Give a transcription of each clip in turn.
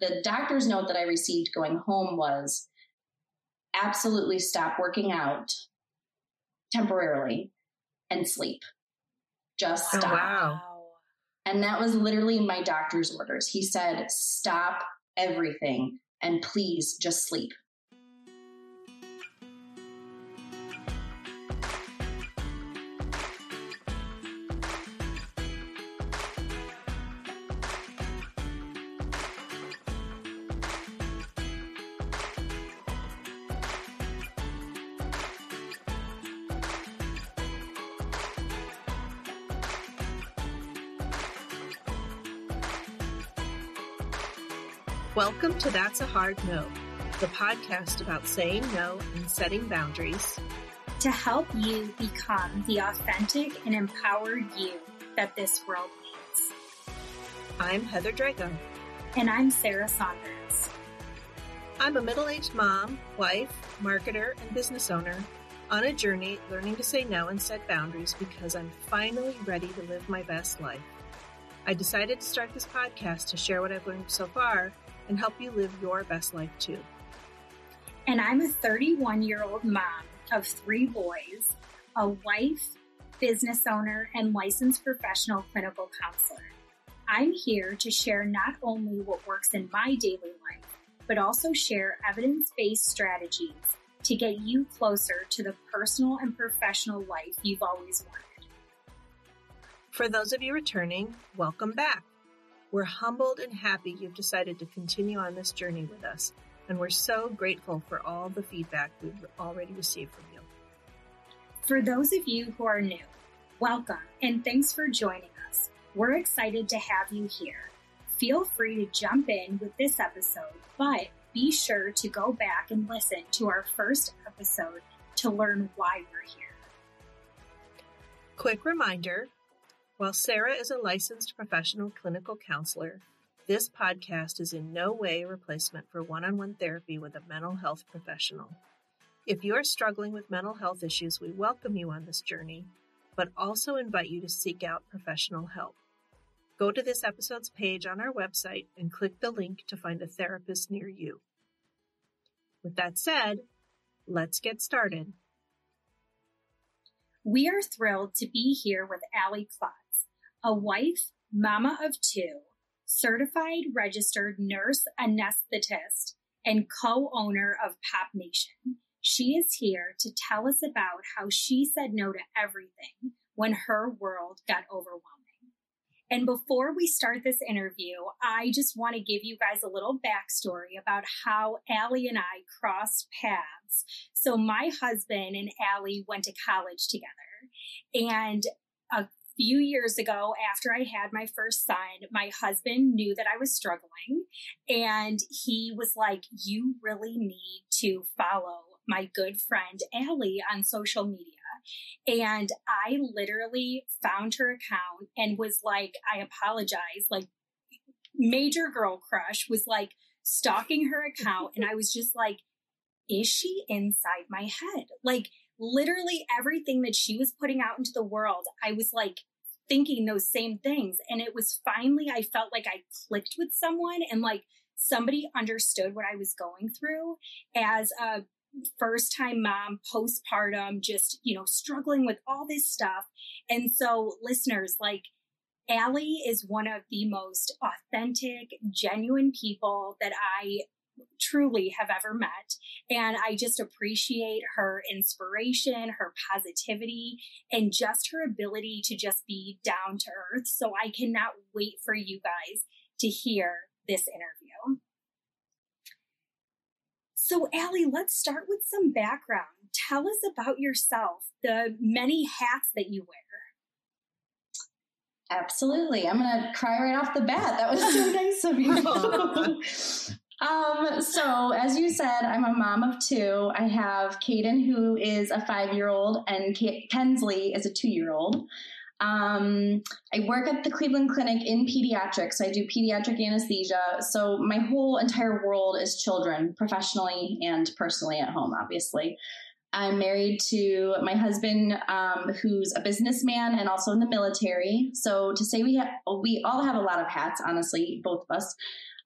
The doctor's note that I received going home was absolutely stop working out temporarily and sleep. Just Oh, stop. wow. And that was literally my doctor's orders. He said, stop everything and please just sleep. Welcome to That's a Hard No, the podcast about saying no and setting boundaries. to help you become the authentic and empowered you that this world needs. I'm Heather Drago. And I'm Sarah Saunders. I'm a middle aged mom, wife, marketer, and business owner on a journey learning to say no and set boundaries because I'm finally ready to live my best life. I decided to start this podcast to share what I've learned so far and help you live your best life too. And I'm a 31 year old mom of three boys, a wife, business owner, and licensed professional clinical counselor. I'm here to share not only what works in my daily life, but also share evidence based strategies to get you closer to the personal and professional life you've always wanted. For those of you returning, welcome back. We're humbled and happy you've decided to continue on this journey with us, and we're so grateful for all the feedback we've already received from you. For those of you who are new, welcome and thanks for joining us. We're excited to have you here. Feel free to jump in with this episode, but be sure to go back and listen to our first episode to learn why we're here. Quick reminder while Sarah is a licensed professional clinical counselor, this podcast is in no way a replacement for one on one therapy with a mental health professional. If you are struggling with mental health issues, we welcome you on this journey, but also invite you to seek out professional help. Go to this episode's page on our website and click the link to find a therapist near you. With that said, let's get started. We are thrilled to be here with Ali Klotz, a wife, mama of two, certified registered nurse anesthetist, and co-owner of Pop Nation. She is here to tell us about how she said no to everything when her world got overwhelming. And before we start this interview, I just want to give you guys a little backstory about how Ali and I crossed paths. So my husband and Ali went to college together. And a few years ago, after I had my first son, my husband knew that I was struggling. And he was like, You really need to follow my good friend Ali on social media. And I literally found her account and was like, I apologize. Like, major girl crush was like stalking her account. and I was just like, is she inside my head? Like, literally everything that she was putting out into the world, I was like thinking those same things. And it was finally, I felt like I clicked with someone and like somebody understood what I was going through as a first time mom, postpartum, just, you know, struggling with all this stuff. And so, listeners, like, Ali is one of the most authentic, genuine people that I truly have ever met. And I just appreciate her inspiration, her positivity, and just her ability to just be down to earth. So I cannot wait for you guys to hear this interview. So, Ali, let's start with some background. Tell us about yourself, the many hats that you wear. Absolutely. I'm going to cry right off the bat. That was so nice of you. Um, so as you said, I'm a mom of two. I have Caden, who is a five-year-old, and Kensley is a two-year-old. Um, I work at the Cleveland Clinic in pediatrics. I do pediatric anesthesia. So my whole entire world is children, professionally and personally at home, obviously. I'm married to my husband, um, who's a businessman and also in the military. So to say we have, we all have a lot of hats, honestly, both of us.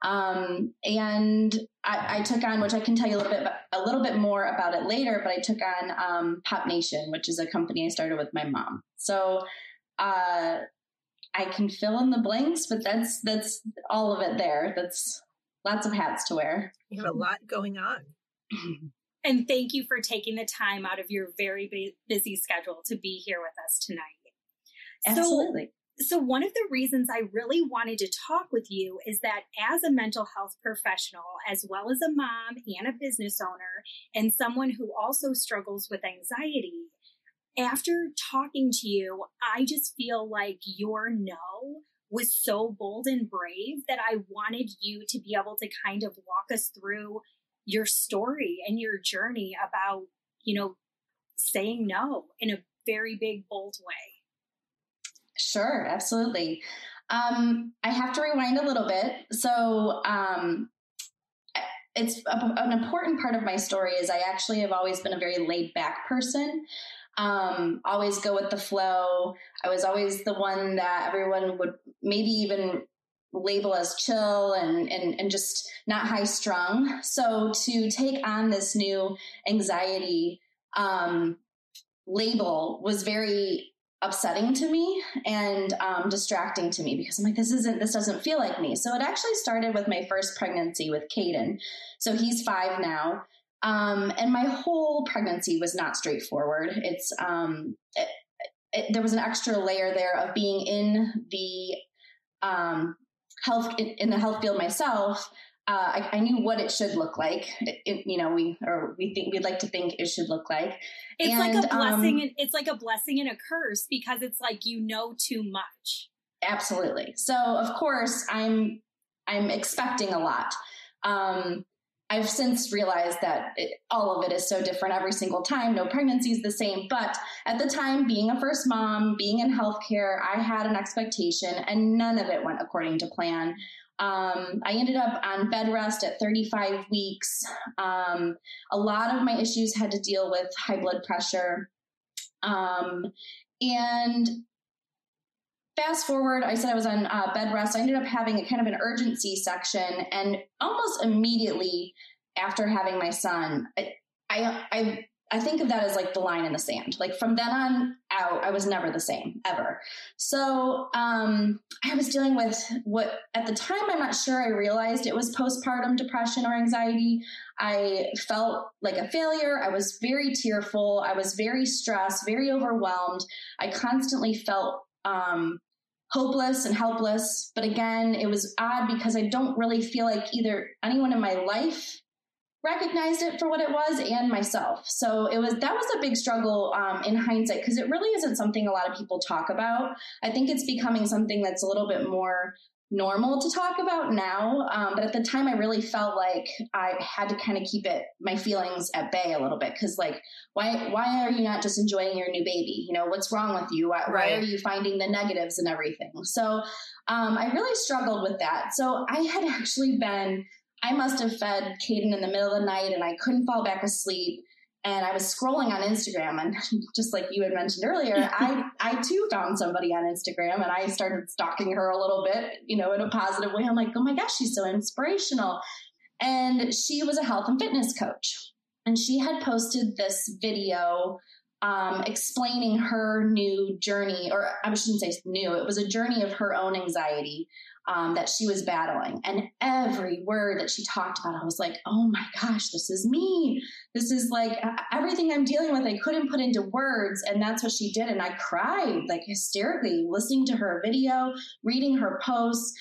Um, and I, I, took on, which I can tell you a little bit, a little bit more about it later. But I took on um, Pop Nation, which is a company I started with my mom. So uh, I can fill in the blanks, but that's that's all of it there. That's lots of hats to wear. You have a lot going on. And thank you for taking the time out of your very busy schedule to be here with us tonight. Absolutely. So, so one of the reasons I really wanted to talk with you is that as a mental health professional, as well as a mom and a business owner, and someone who also struggles with anxiety, after talking to you, I just feel like your no was so bold and brave that I wanted you to be able to kind of walk us through your story and your journey about, you know, saying no in a very big, bold way. Sure, absolutely. Um, I have to rewind a little bit. So, um, it's a, an important part of my story is I actually have always been a very laid back person. Um, always go with the flow. I was always the one that everyone would maybe even label as chill and, and, and just not high strung. So to take on this new anxiety um, label was very upsetting to me and um, distracting to me because I'm like, this isn't, this doesn't feel like me. So it actually started with my first pregnancy with Caden. So he's five now. Um, and my whole pregnancy was not straightforward. It's, um, it, it, there was an extra layer there of being in the um, health in the health field myself, uh, I, I, knew what it should look like. It, it, you know, we or we think we'd like to think it should look like. It's and, like a blessing. Um, it's like a blessing and a curse because it's like you know too much. Absolutely. So of course I'm I'm expecting a lot. Um, I've since realized that it, all of it is so different every single time. No pregnancy is the same. But at the time, being a first mom, being in healthcare, I had an expectation and none of it went according to plan. Um, I ended up on bed rest at 35 weeks. Um, a lot of my issues had to deal with high blood pressure. Um, and fast forward, I said I was on uh, bed rest. I ended up having a kind of an urgent C section, and almost immediately after having my son, I, I, I, I think of that as like the line in the sand. Like from then on out, I was never the same ever. So um, I was dealing with what at the time I'm not sure I realized it was postpartum depression or anxiety. I felt like a failure. I was very tearful. I was very stressed, very overwhelmed. I constantly felt um, hopeless and helpless. But again, it was odd because I don't really feel like either anyone in my life recognized it for what it was and myself. So it was that was a big struggle um, in hindsight because it really isn't something a lot of people talk about. I think it's becoming something that's a little bit more normal to talk about now. Um, but at the time, I really felt like I had to kind of keep it my feelings at bay a little bit because, like, why why are you not just enjoying your new baby? You know, what's wrong with you? Why, right. why are you finding the negatives and everything? So um, I really struggled with that. So I had actually been. I must have fed Caden in the middle of the night and I couldn't fall back asleep and I was scrolling on Instagram and just like you had mentioned earlier, I, I too found somebody on Instagram and I started stalking her a little bit, you know, in a positive way. I'm like, oh my gosh, she's so inspirational. And she was a health and fitness coach. And she had posted this video um, explaining her new journey, or I shouldn't say new, it was a journey of her own anxiety um, that she was battling. And every word that she talked about, I was like, oh my gosh, this is me. This is like everything I'm dealing with, I couldn't put into words. And that's what she did. And I cried like hysterically, listening to her video, reading her posts.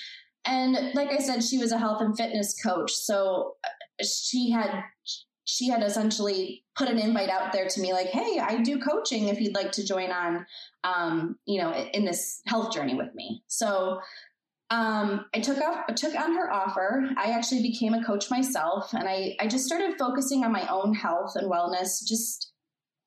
And like I said, she was a health and fitness coach. So uh, she had she had essentially put an invite out there to me like hey i do coaching if you'd like to join on um, you know in this health journey with me so um, I took off, I took on her offer. I actually became a coach myself, and I, I just started focusing on my own health and wellness, just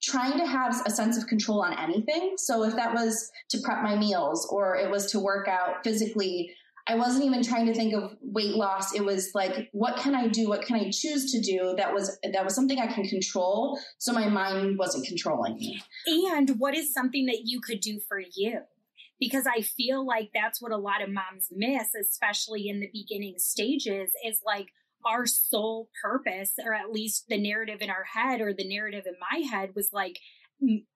trying to have a sense of control on anything. So if that was to prep my meals or it was to work out physically, I wasn't even trying to think of weight loss. It was like, what can I do? What can I choose to do? That was that was something I can control. So my mind wasn't controlling me. And what is something that you could do for you? Because I feel like that's what a lot of moms miss, especially in the beginning stages, is like our sole purpose, or at least the narrative in our head or the narrative in my head was like,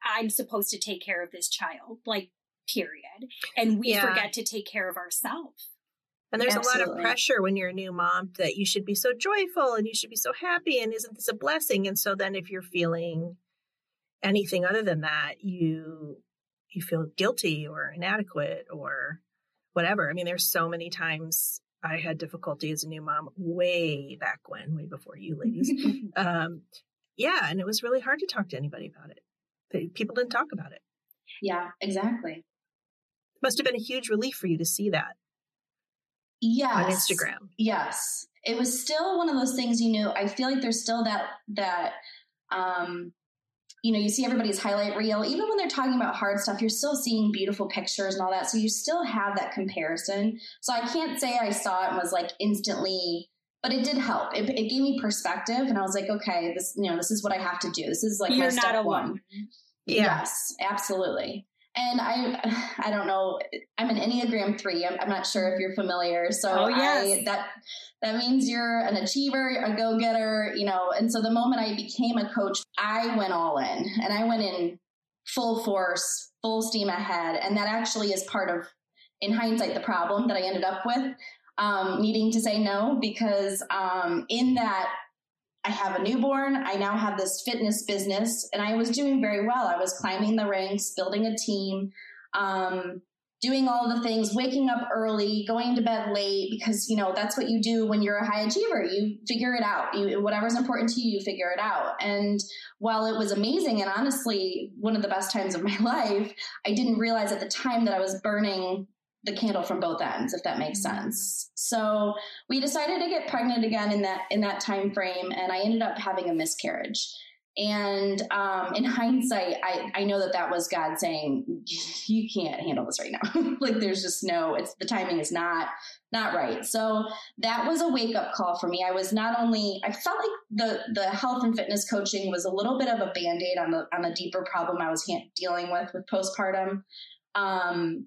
I'm supposed to take care of this child, like, period. And we yeah. forget to take care of ourselves. And there's Absolutely. a lot of pressure when you're a new mom that you should be so joyful and you should be so happy and isn't this a blessing? And so then if you're feeling anything other than that, you you feel guilty or inadequate or whatever. I mean, there's so many times I had difficulty as a new mom way back when, way before you ladies. um, yeah, and it was really hard to talk to anybody about it. People didn't talk about it. Yeah, exactly. Must have been a huge relief for you to see that yes. on Instagram. Yes. It was still one of those things you knew. I feel like there's still that that um you know, you see everybody's highlight reel, even when they're talking about hard stuff, you're still seeing beautiful pictures and all that. So you still have that comparison. So I can't say I saw it and was like instantly, but it did help. It, it gave me perspective, and I was like, okay, this, you know, this is what I have to do. This is like you're my step not alone. one. Yeah. Yes, absolutely and I, I don't know. I'm an Enneagram three. I'm, I'm not sure if you're familiar. So oh, yes. I, that that means you're an achiever, a go getter, you know. And so the moment I became a coach, I went all in, and I went in full force, full steam ahead. And that actually is part of, in hindsight, the problem that I ended up with, um, needing to say no because um, in that I have a newborn. I now have this fitness business, and I was doing very well. I was climbing the ranks, building a team, um, doing all the things, waking up early, going to bed late, because you know that's what you do when you're a high achiever. You figure it out. You, whatever's important to you, you figure it out. And while it was amazing and honestly one of the best times of my life, I didn't realize at the time that I was burning the candle from both ends if that makes mm-hmm. sense. So we decided to get pregnant again in that in that time frame and i ended up having a miscarriage. And um, in hindsight I, I know that that was god saying you can't handle this right now. Like there's just no it's the timing is not not right. So that was a wake up call for me. I was not only i felt like the the health and fitness coaching was a little bit of a band-aid on the on the deeper problem i was dealing with with postpartum. Um,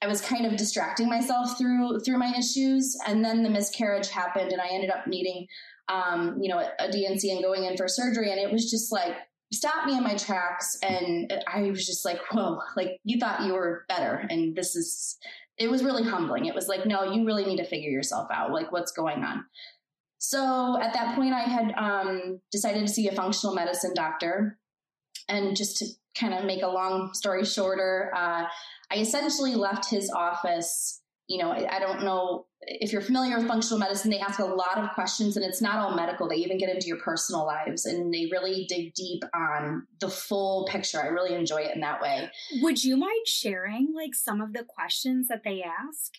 I was kind of distracting myself through through my issues, and then the miscarriage happened, and I ended up needing, um, you know, a, D&C and going in for surgery, and it was just like stopped me in my tracks, and I was just like, whoa, like you thought you were better, and this is. It was really humbling. It was like, no, you really need to figure yourself out. Like, what's going on? So at that point, I had um, decided to see a functional medicine doctor, and just to kind of make a long story shorter. Uh, I essentially left his office. You know, I, I don't know if you're familiar with functional medicine, they ask a lot of questions and it's not all medical. They even get into your personal lives and they really dig deep on the full picture. I really enjoy it in that way. Would you mind sharing like some of the questions that they ask?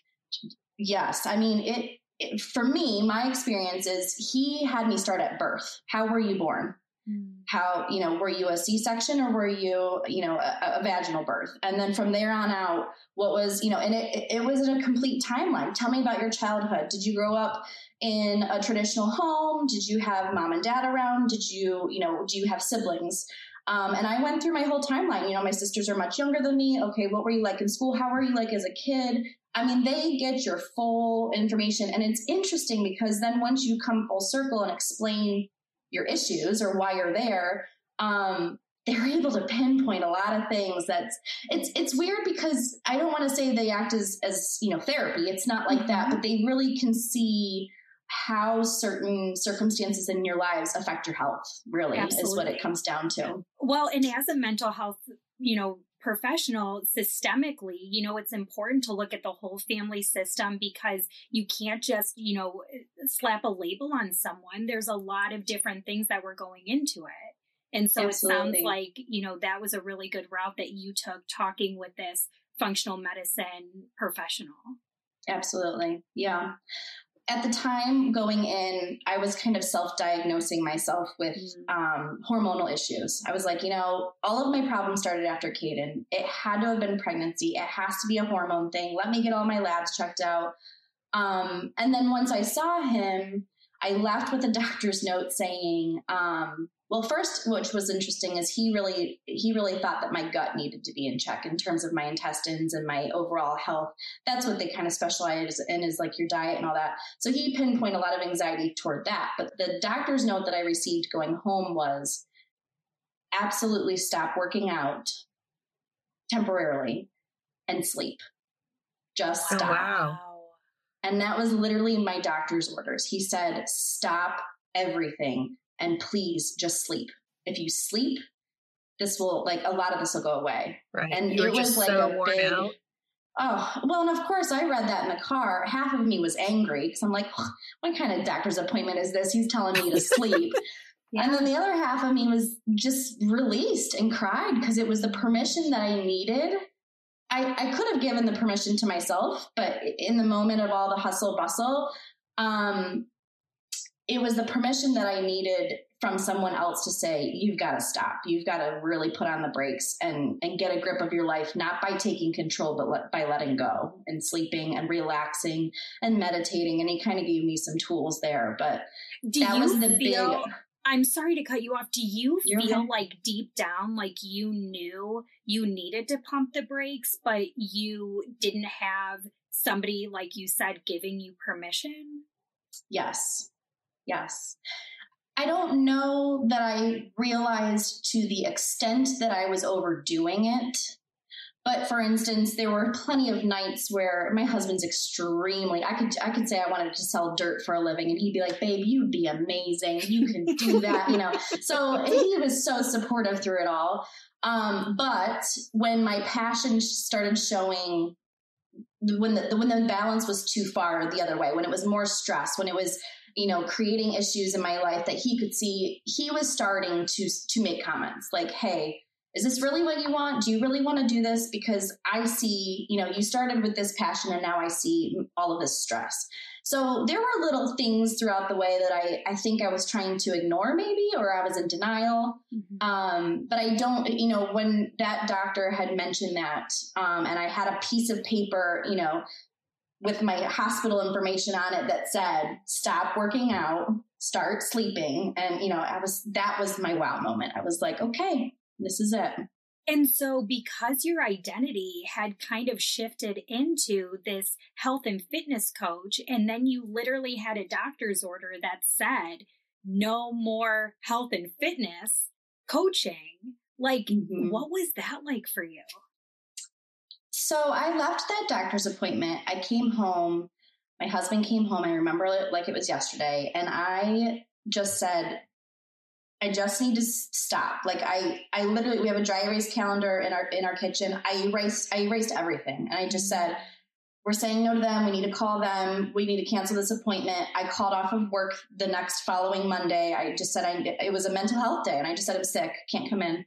Yes. I mean, it, it for me, my experience is he had me start at birth. How were you born? Mm. How, you know, were you a C section or were you, you know, a, a, vaginal birth? And then from there on out, what was, you know, and it, it was a complete timeline. Tell me about your childhood. Did you grow up in a traditional home? Did you have mom and dad around? Did you, you know, do you have siblings? Um, and I went through my whole timeline. You know, my sisters are much younger than me. Okay, what were you like in school? How were you like as a kid? I mean, they get your full information. And it's interesting because then once you come full circle and explain your issues or why you're there, um, they're able to pinpoint a lot of things that's it's it's weird because I don't want to say they act as as you know therapy. It's not like that, but they really can see how certain circumstances in your lives affect your health really Absolutely. is what it comes down to. Well, and as a mental health, you know, professional systemically you know it's important to look at the whole family system because you can't just you know slap a label on someone there's a lot of different things that were going into it and so Absolutely. it sounds like you know that was a really good route that you took talking with this functional medicine professional Absolutely. Yeah. At the time going in, I was kind of self diagnosing myself with mm. um, hormonal issues. I was like, you know, all of my problems started after Caden. It had to have been pregnancy. It has to be a hormone thing. Let me get all my labs checked out. Um, and then once I saw him, I left with a doctor's note saying, um, well, first, which was interesting, is he really he really thought that my gut needed to be in check in terms of my intestines and my overall health. That's what they kind of specialize in is like your diet and all that. So he pinpointed a lot of anxiety toward that. But the doctor's note that I received going home was absolutely stop working out temporarily and sleep. Just oh, stop. Oh, wow. And that was literally my doctor's orders. He said, stop everything and please just sleep. If you sleep, this will like a lot of this will go away. Right. And you it was like so a big out. Oh, well, and of course I read that in the car. Half of me was angry because I'm like, what kind of doctor's appointment is this? He's telling me to sleep. yeah. And then the other half of me was just released and cried because it was the permission that I needed. I, I could have given the permission to myself, but in the moment of all the hustle bustle, um, it was the permission that I needed from someone else to say, you've got to stop. You've got to really put on the brakes and, and get a grip of your life, not by taking control, but let, by letting go and sleeping and relaxing and meditating. And he kind of gave me some tools there. But Do that was the feel, big. I'm sorry to cut you off. Do you You're feel okay. like deep down, like you knew you needed to pump the brakes, but you didn't have somebody, like you said, giving you permission? Yes. Yes. I don't know that I realized to the extent that I was overdoing it. But for instance, there were plenty of nights where my husband's extremely I could I could say I wanted to sell dirt for a living and he'd be like, "Babe, you'd be amazing. You can do that," you know. So he was so supportive through it all. Um, but when my passion started showing when the when the balance was too far the other way, when it was more stress, when it was you know creating issues in my life that he could see he was starting to to make comments like hey is this really what you want? Do you really want to do this? Because i see you know you started with this passion and now i see all of this stress. So there were little things throughout the way that i i think i was trying to ignore maybe or i was in denial. Mm-hmm. um, but i don't you know when that doctor had mentioned that um, and i had a piece of paper you know with my hospital information on it that said stop working out start sleeping. And you know i was that was my wow moment. I was like okay this is it. And so because your identity had kind of shifted into this health and fitness coach and then you literally had a doctor's order that said no more health and fitness coaching like mm-hmm. what was that like for you so I left that doctor's appointment. I came home. My husband came home. I remember it like it was yesterday. And I just said, I just need to stop. Like I, I literally, we have a dry erase calendar in our, in our kitchen. I erased, I erased everything. And I just said, we're saying no to them. We need to call them. We need to cancel this appointment. I called off of work the next following Monday. I just said I, it was a mental health day and I just said I'm sick, can't come in.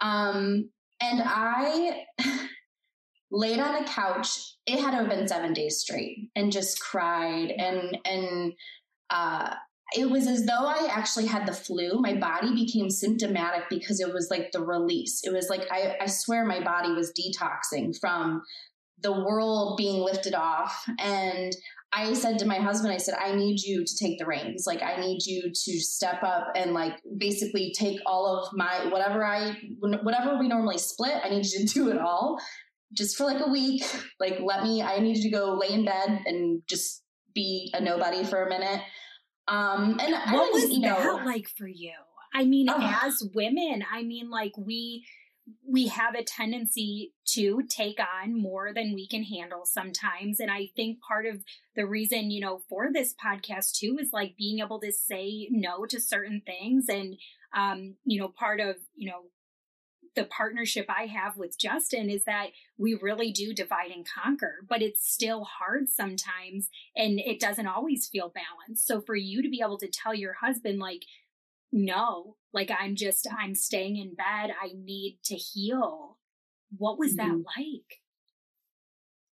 Um, and I, laid on the couch. It had to have been seven days straight and just cried and and uh, it was as though I actually had the flu. My body became symptomatic because it was like the release. It was like I, I swear my body was detoxing from the world being lifted off. And I said to my husband, I said, I need you to take the reins. Like, I need you to step up and, like, basically take all of my whatever I, whatever we normally split, I need you to do it all just for like a week. Like, let me, I need to go lay in bed and just be a nobody for a minute. Um, and what was, you know, that like for you? I mean, oh. as women, I mean, like we, we have a tendency to take on more than we can handle sometimes. And I think part of the reason, you know, for this podcast too is like being able to say no to certain things. And, um, you know, part of, you know, the partnership I have with Justin is that we really do divide and conquer, but it's still hard sometimes and it doesn't always feel balanced. So for you to be able to tell your husband, like, no, like I'm just, I'm staying in bed, I need to heal. What was mm-hmm. that like?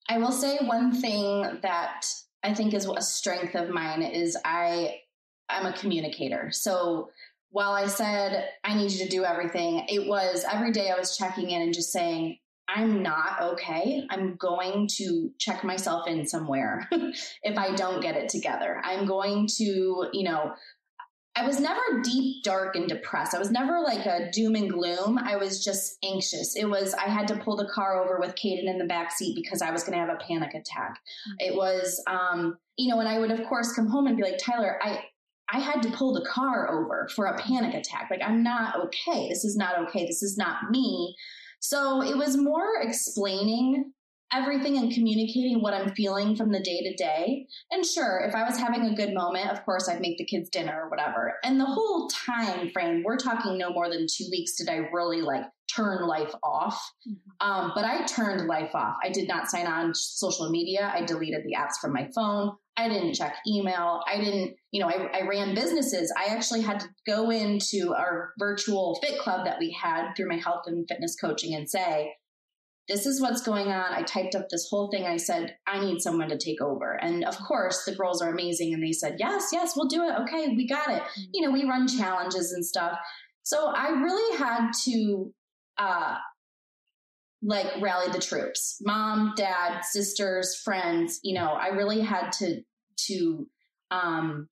I will say one thing that I think is a strength of mine is I I'm a communicator. So while I said I need you to do everything, it was every day I was checking in and just saying I'm not okay. I'm going to check myself in somewhere if I don't get it together. I'm going to, you know, I was never deep, dark, and depressed. I was never like a doom and gloom. I was just anxious. It was, I had to pull the car over with Caden in the back seat because I was going to have a panic attack. Mm-hmm. It was, um, you know, and I would, of course, come home and be like, Tyler, I, I had to pull the car over for a panic attack. Like, I'm not okay. This is not okay. This is not me. So it was more explaining everything and communicating what I'm feeling from the day to day. And sure, if I was having a good moment, of course I'd make the kids dinner or whatever. And the whole time frame, we're talking no more than two weeks, did I really like turn life off? Mm-hmm. Um, but I turned life off. I did not sign on social media. I deleted the apps from my phone. I didn't check email. I didn't, you know, I, I ran businesses. I actually had to go into our virtual fit club that we had through my health and fitness coaching and say, this is what's going on. I typed up this whole thing. I said, I need someone to take over. And of course, the girls are amazing. And they said, yes, yes, we'll do it. Okay, we got it. Mm-hmm. You know, we run challenges and stuff. So I really had to, uh, like rally the troops mom dad sisters friends you know i really had to to um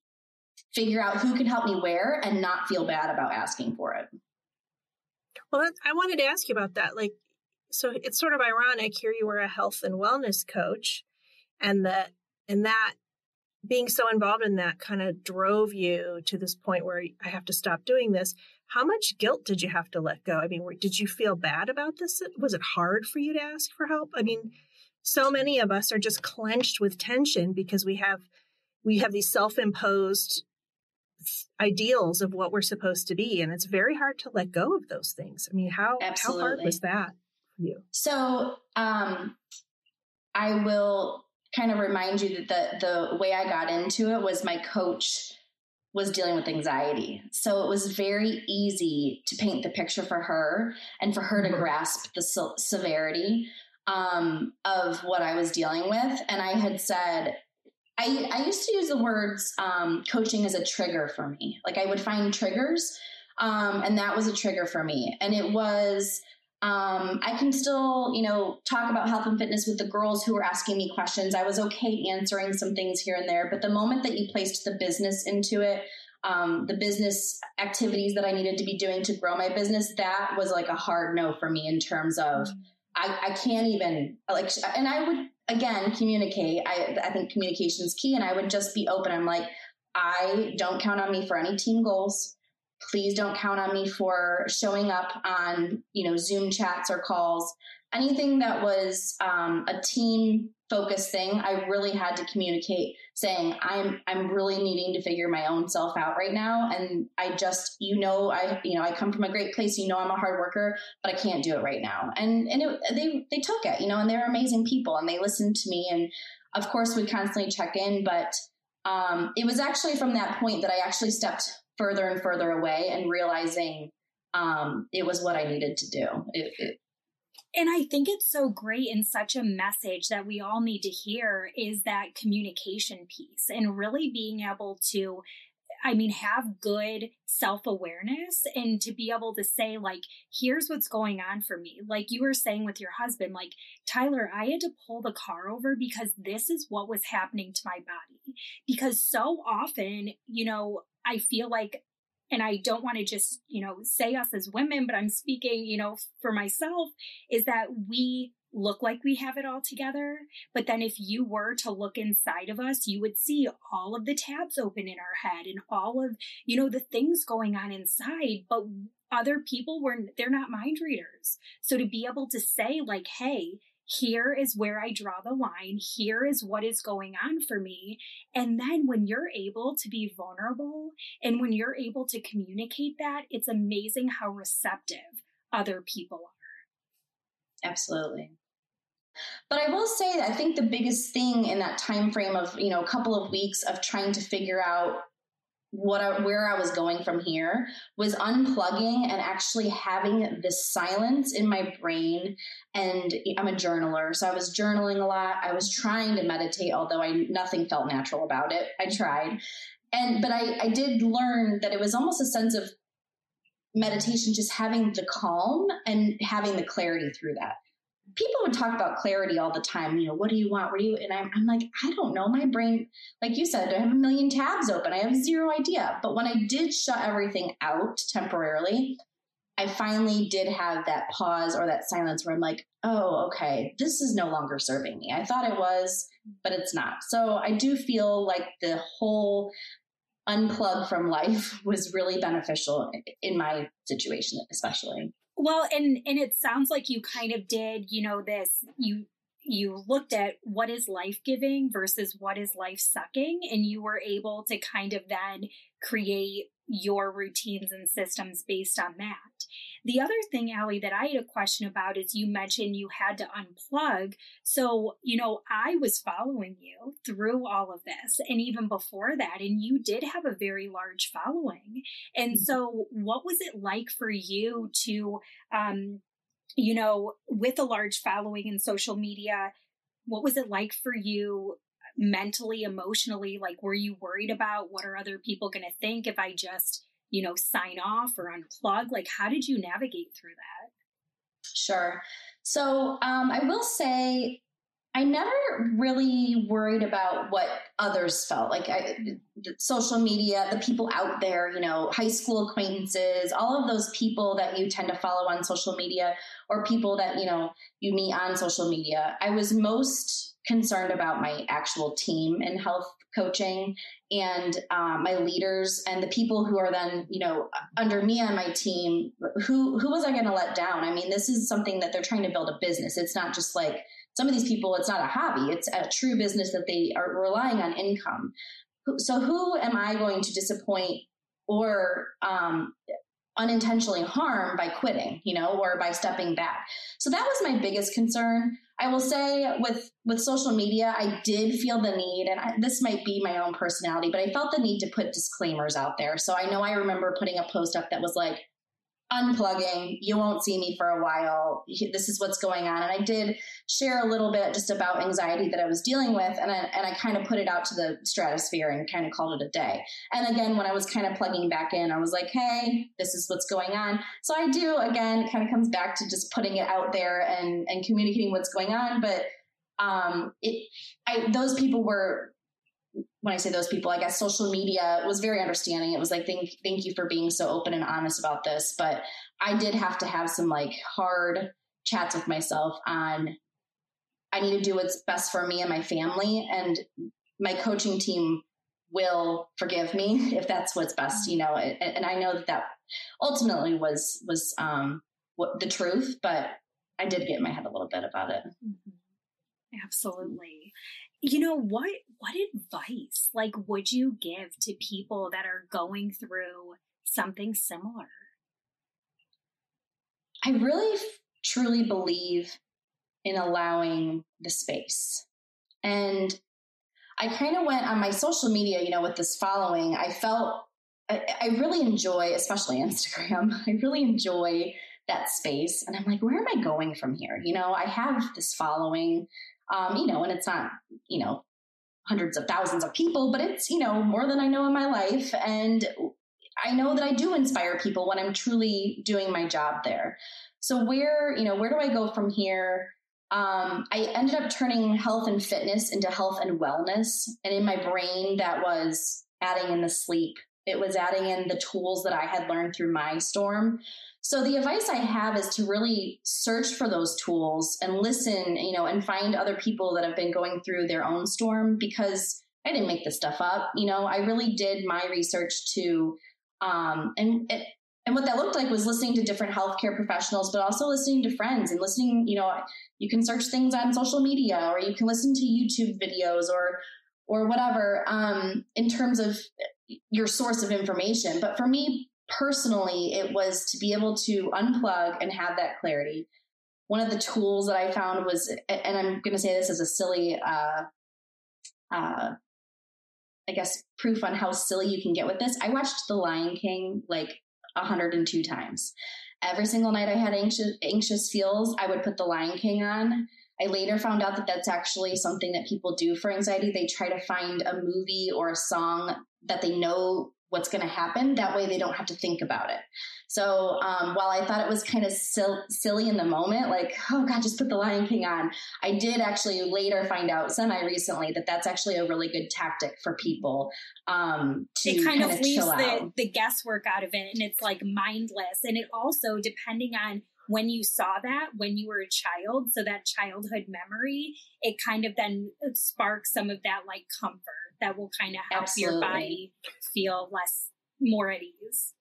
figure out who can help me where and not feel bad about asking for it well i wanted to ask you about that like so it's sort of ironic here you were a health and wellness coach and that and that being so involved in that kind of drove you to this point where I have to stop doing this. How much guilt did you have to let go? I mean, did you feel bad about this? Was it hard for you to ask for help? I mean, so many of us are just clenched with tension because we have we have these self-imposed ideals of what we're supposed to be and it's very hard to let go of those things. I mean, how Absolutely. how hard was that? For you? So um, I will kind of remind you that the the way I got into it was my coach was dealing with anxiety. So it was very easy to paint the picture for her and for her to mm-hmm. grasp the severity um, of what I was dealing with. And I had said, I, I used to use the words um, coaching as a trigger for me. Like I would find triggers, um, and that was a trigger for me. And it was um, I can still, you know, talk about health and fitness with the girls who were asking me questions. I was okay answering some things here and there, but the moment that you placed the business into it, um, the business activities that I needed to be doing to grow my business, that was like a hard no for me in terms of mm-hmm. I, I can't even like, and I would again communicate. I, I think communication is key, and I would just be open. I'm like, I don't count on me for any team goals please don't count on me for showing up on you know zoom chats or calls. Anything that was um, a team focused thing i really had to communicate saying i'm i'm really needing to figure my own self out right now and i just you know i you know i come from a great place you know i'm a hard worker but i can't do it right now. And and it, they they took it you know and they're amazing people and they listened to me and of course we constantly check in but um, it was actually from that point that i actually stepped further and further away and realizing um, it was what I needed to do. It, it, and I think it's so great and such a message that we all need to hear is that communication piece and really being able to I mean, have good self awareness and to be able to say, like, here's what's going on for me. Like you were saying with your husband, like, Tyler, I had to pull the car over because this is what was happening to my body. Because so often, you know, I feel like, and I don't want to just, you know, say us as women, but I'm speaking, you know, for myself, is that we look like we have it all together. But then if you were to look inside of us, you would see all of the tabs open in our head and all of, you know, the things going on inside. But other people were, they're not mind readers. So to be able to say, like, hey, here is where I draw the line. Here is what is going on for me. And then when you're able to be vulnerable and when you're able to communicate that, it's amazing how receptive other people are. Absolutely. But I will say I think the biggest thing in that time frame of, you know, a couple of weeks of trying to figure out what I, where I was going from here was unplugging and actually having this silence in my brain. And I'm a journaler, so I was journaling a lot. I was trying to meditate, although I nothing felt natural about it. I tried, and but I, I did learn that it was almost a sense of meditation, just having the calm and having the clarity through that people would talk about clarity all the time. You know, what do you want? Do you? And I'm, I'm like, I don't know. My brain, like you said, I have a million tabs open. I have zero idea. But when I did shut everything out temporarily, I finally did have that pause or that silence where I'm like, oh, okay, this is no longer serving me. I thought it was, but it's not. So I do feel like the whole unplug from life was really beneficial in my situation, especially. Well, and and it sounds like you kind of did, you know, this you you looked at what is life giving versus what is life sucking and you were able to kind of then create your routines and systems based on that. The other thing, Ali, that I had a question about is you mentioned you had to unplug. So, you know, I was following you through all of this and even before that, and you did have a very large following. And mm-hmm. so, what was it like for you to, um, you know, with a large following in social media, what was it like for you mentally, emotionally? Like, were you worried about what are other people going to think if I just, you know, sign off or unplug? Like, how did you navigate through that? Sure. So, um, I will say I never really worried about what others felt like. I, social media, the people out there, you know, high school acquaintances, all of those people that you tend to follow on social media, or people that you know you meet on social media. I was most concerned about my actual team and health coaching and um, my leaders and the people who are then you know under me on my team who who was i going to let down? I mean this is something that they're trying to build a business. It's not just like some of these people it's not a hobby. It's a true business that they are relying on income. So who am i going to disappoint or um, unintentionally harm by quitting you know or by stepping back? So that was my biggest concern I will say with with social media, I did feel the need, and I, this might be my own personality, but I felt the need to put disclaimers out there. So I know I remember putting a post up that was like, unplugging. You won't see me for a while. This is what's going on. And I did share a little bit just about anxiety that I was dealing with. And I, and I kind of put it out to the stratosphere and kind of called it a day. And again, when I was kind of plugging back in, I was like, hey, this is what's going on. So I do, again, kind of comes back to just putting it out there and, and communicating what's going on. But um, it, I, those people were when I say those people, I guess social media was very understanding. It was like, thank, thank you for being so open and honest about this. But I did have to have some like hard chats with myself on, I need to do what's best for me and my family. And my coaching team will forgive me if that's what's best, you know, and, and I know that that ultimately was, was, um, what the truth, but I did get in my head a little bit about it. Mm-hmm. Absolutely you know what what advice like would you give to people that are going through something similar? I really truly believe in allowing the space. And i kind of went on my social media you know with this following. I felt I, I really enjoy especially instagram i really enjoy that space. And i'm like where am i going from here? You know i have this following um, you know, and it's not, you know, hundreds of thousands of people, but it's, you know, more than I know in my life. And I know that I do inspire people when I'm truly doing my job there. So where, you know, where do I go from here? Um, I ended up turning health and fitness into health and wellness. And in my brain, that was adding in the sleep. It was adding in the tools that I had learned through my storm. So the advice I have is to really search for those tools and listen, you know, and find other people that have been going through their own storm because I didn't make this stuff up. You know, I really did my research to, um, and it, and what that looked like was listening to different healthcare professionals, but also listening to friends and listening. You know, you can search things on social media, or you can listen to YouTube videos, or or whatever um, in terms of your source of information. But for me personally, it was to be able to unplug and have that clarity. One of the tools that I found was, and I'm going to say this as a silly uh, uh, I guess, proof on how silly you can get with this. I watched The Lion King like 102 times. Every single night I had anxious, anxious feels, I would put The Lion King on. I later found out that that's actually something that people do for anxiety. They try to find a movie or a song that they know what's going to happen. That way they don't have to think about it. So um, while I thought it was kind of sil- silly in the moment, like, oh God, just put the Lion King on, I did actually later find out semi recently that that's actually a really good tactic for people um, to it kind, kind of leaves the, the guesswork out of it and it's like mindless. And it also, depending on when you saw that when you were a child, so that childhood memory, it kind of then sparks some of that like comfort that will kind of help Absolutely. your body feel less more at ease.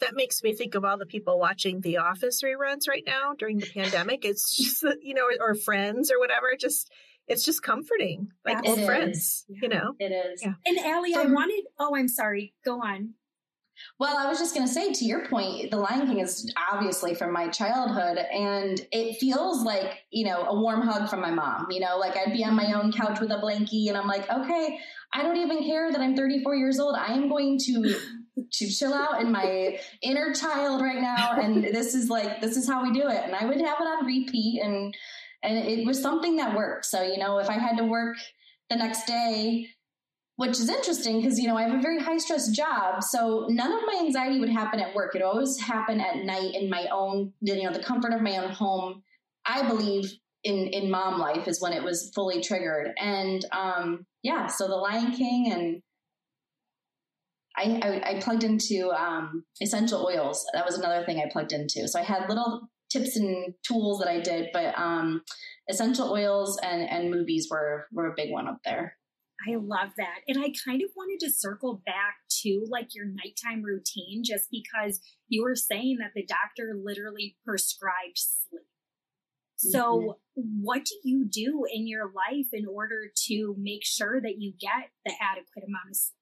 That makes me think of all the people watching the office reruns right now during the pandemic. It's just you know or friends or whatever. Just it's just comforting like old friends you know? It is. Yeah. and Ali, i um, wanted oh i'm sorry. Go on. Well, I was just going to say, to your point, The Lion King is obviously from my childhood, and it feels like, you know, a warm hug from my mom. You know, like I'd be on my own couch with a blankie, and I'm like, okay, I don't even care that I'm 34 years old. I am going to to chill out in my inner child right now, and this is like this is how we do it. And I would have it on repeat, and and it was something that worked. So you know, if I had to work the next day which is interesting because you know I have a very high stress job, so none of my anxiety would happen at work. It always happened at night in my own, you know, the comfort of my own home. I believe in in mom life is when it was fully triggered, and um, yeah, so the Lion King and. I, I, I plugged into um, essential oils. That was another thing I plugged into. So I had little tips and tools that I did, but um, essential oils and, and movies were were a big one up there. I love that. And I kind of wanted to circle back to like your nighttime routine just because you were saying that the doctor literally prescribed sleep. So, mm-hmm. what do you do in your life in order to make sure that you get the adequate amount of sleep?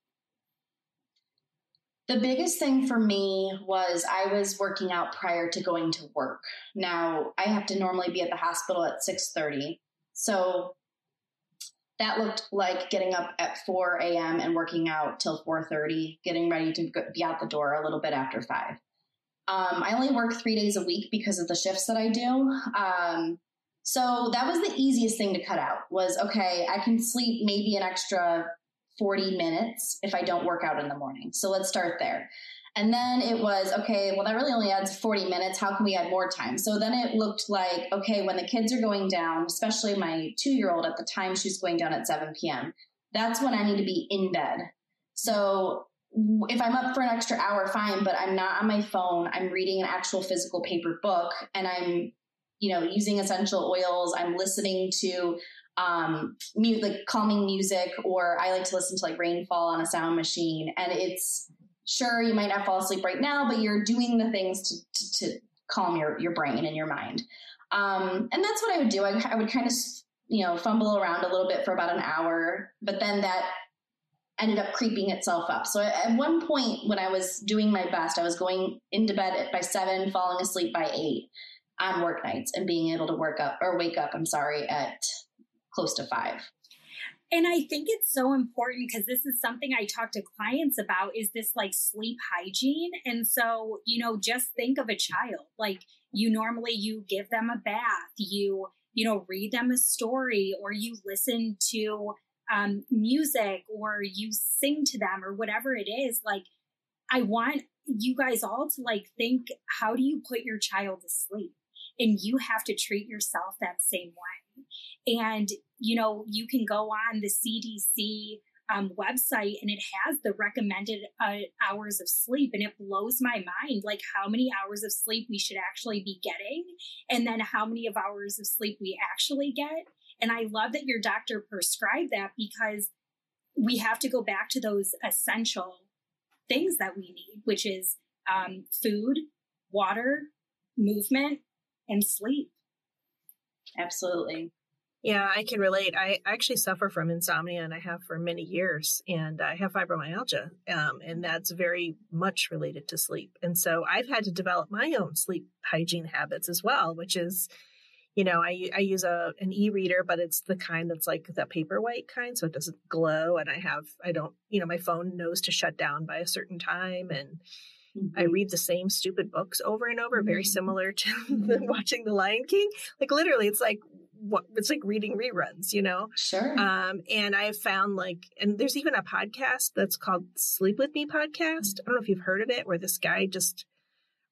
The biggest thing for me was I was working out prior to going to work. Now, I have to normally be at the hospital at 6:30. So, that looked like getting up at 4 a.m. and working out till 4:30, getting ready to be out the door a little bit after five. Um, I only work three days a week because of the shifts that I do. Um, so that was the easiest thing to cut out. Was okay, I can sleep maybe an extra 40 minutes if I don't work out in the morning. So let's start there. And then it was, okay, well, that really only adds 40 minutes. How can we add more time? So then it looked like, okay, when the kids are going down, especially my two year old at the time, she's going down at 7 p.m., that's when I need to be in bed. So if I'm up for an extra hour, fine, but I'm not on my phone. I'm reading an actual physical paper book and I'm, you know, using essential oils. I'm listening to um mute like calming music or I like to listen to like rainfall on a sound machine and it's sure you might not fall asleep right now but you're doing the things to, to, to calm your, your brain and your mind um, and that's what i would do I, I would kind of you know fumble around a little bit for about an hour but then that ended up creeping itself up so at one point when i was doing my best i was going into bed by seven falling asleep by eight on work nights and being able to work up or wake up i'm sorry at close to five and I think it's so important because this is something I talk to clients about is this like sleep hygiene. And so, you know, just think of a child. Like you normally you give them a bath, you, you know, read them a story or you listen to um, music or you sing to them or whatever it is. Like I want you guys all to like think, how do you put your child to sleep? And you have to treat yourself that same way. And you know, you can go on the CDC um, website and it has the recommended uh, hours of sleep and it blows my mind like how many hours of sleep we should actually be getting and then how many of hours of sleep we actually get and i love that your doctor prescribed that because we have to go back to those essential things that we need which is um, food water movement and sleep absolutely yeah, I can relate. I actually suffer from insomnia and I have for many years, and I have fibromyalgia, um, and that's very much related to sleep. And so I've had to develop my own sleep hygiene habits as well, which is, you know, I, I use a an e-reader, but it's the kind that's like the paperwhite kind, so it doesn't glow. And I have, I don't, you know, my phone knows to shut down by a certain time, and mm-hmm. I read the same stupid books over and over, very mm-hmm. similar to watching The Lion King. Like literally, it's like what it's like reading reruns, you know. Sure. Um, and I have found like, and there's even a podcast that's called Sleep with Me podcast. I don't know if you've heard of it, where this guy just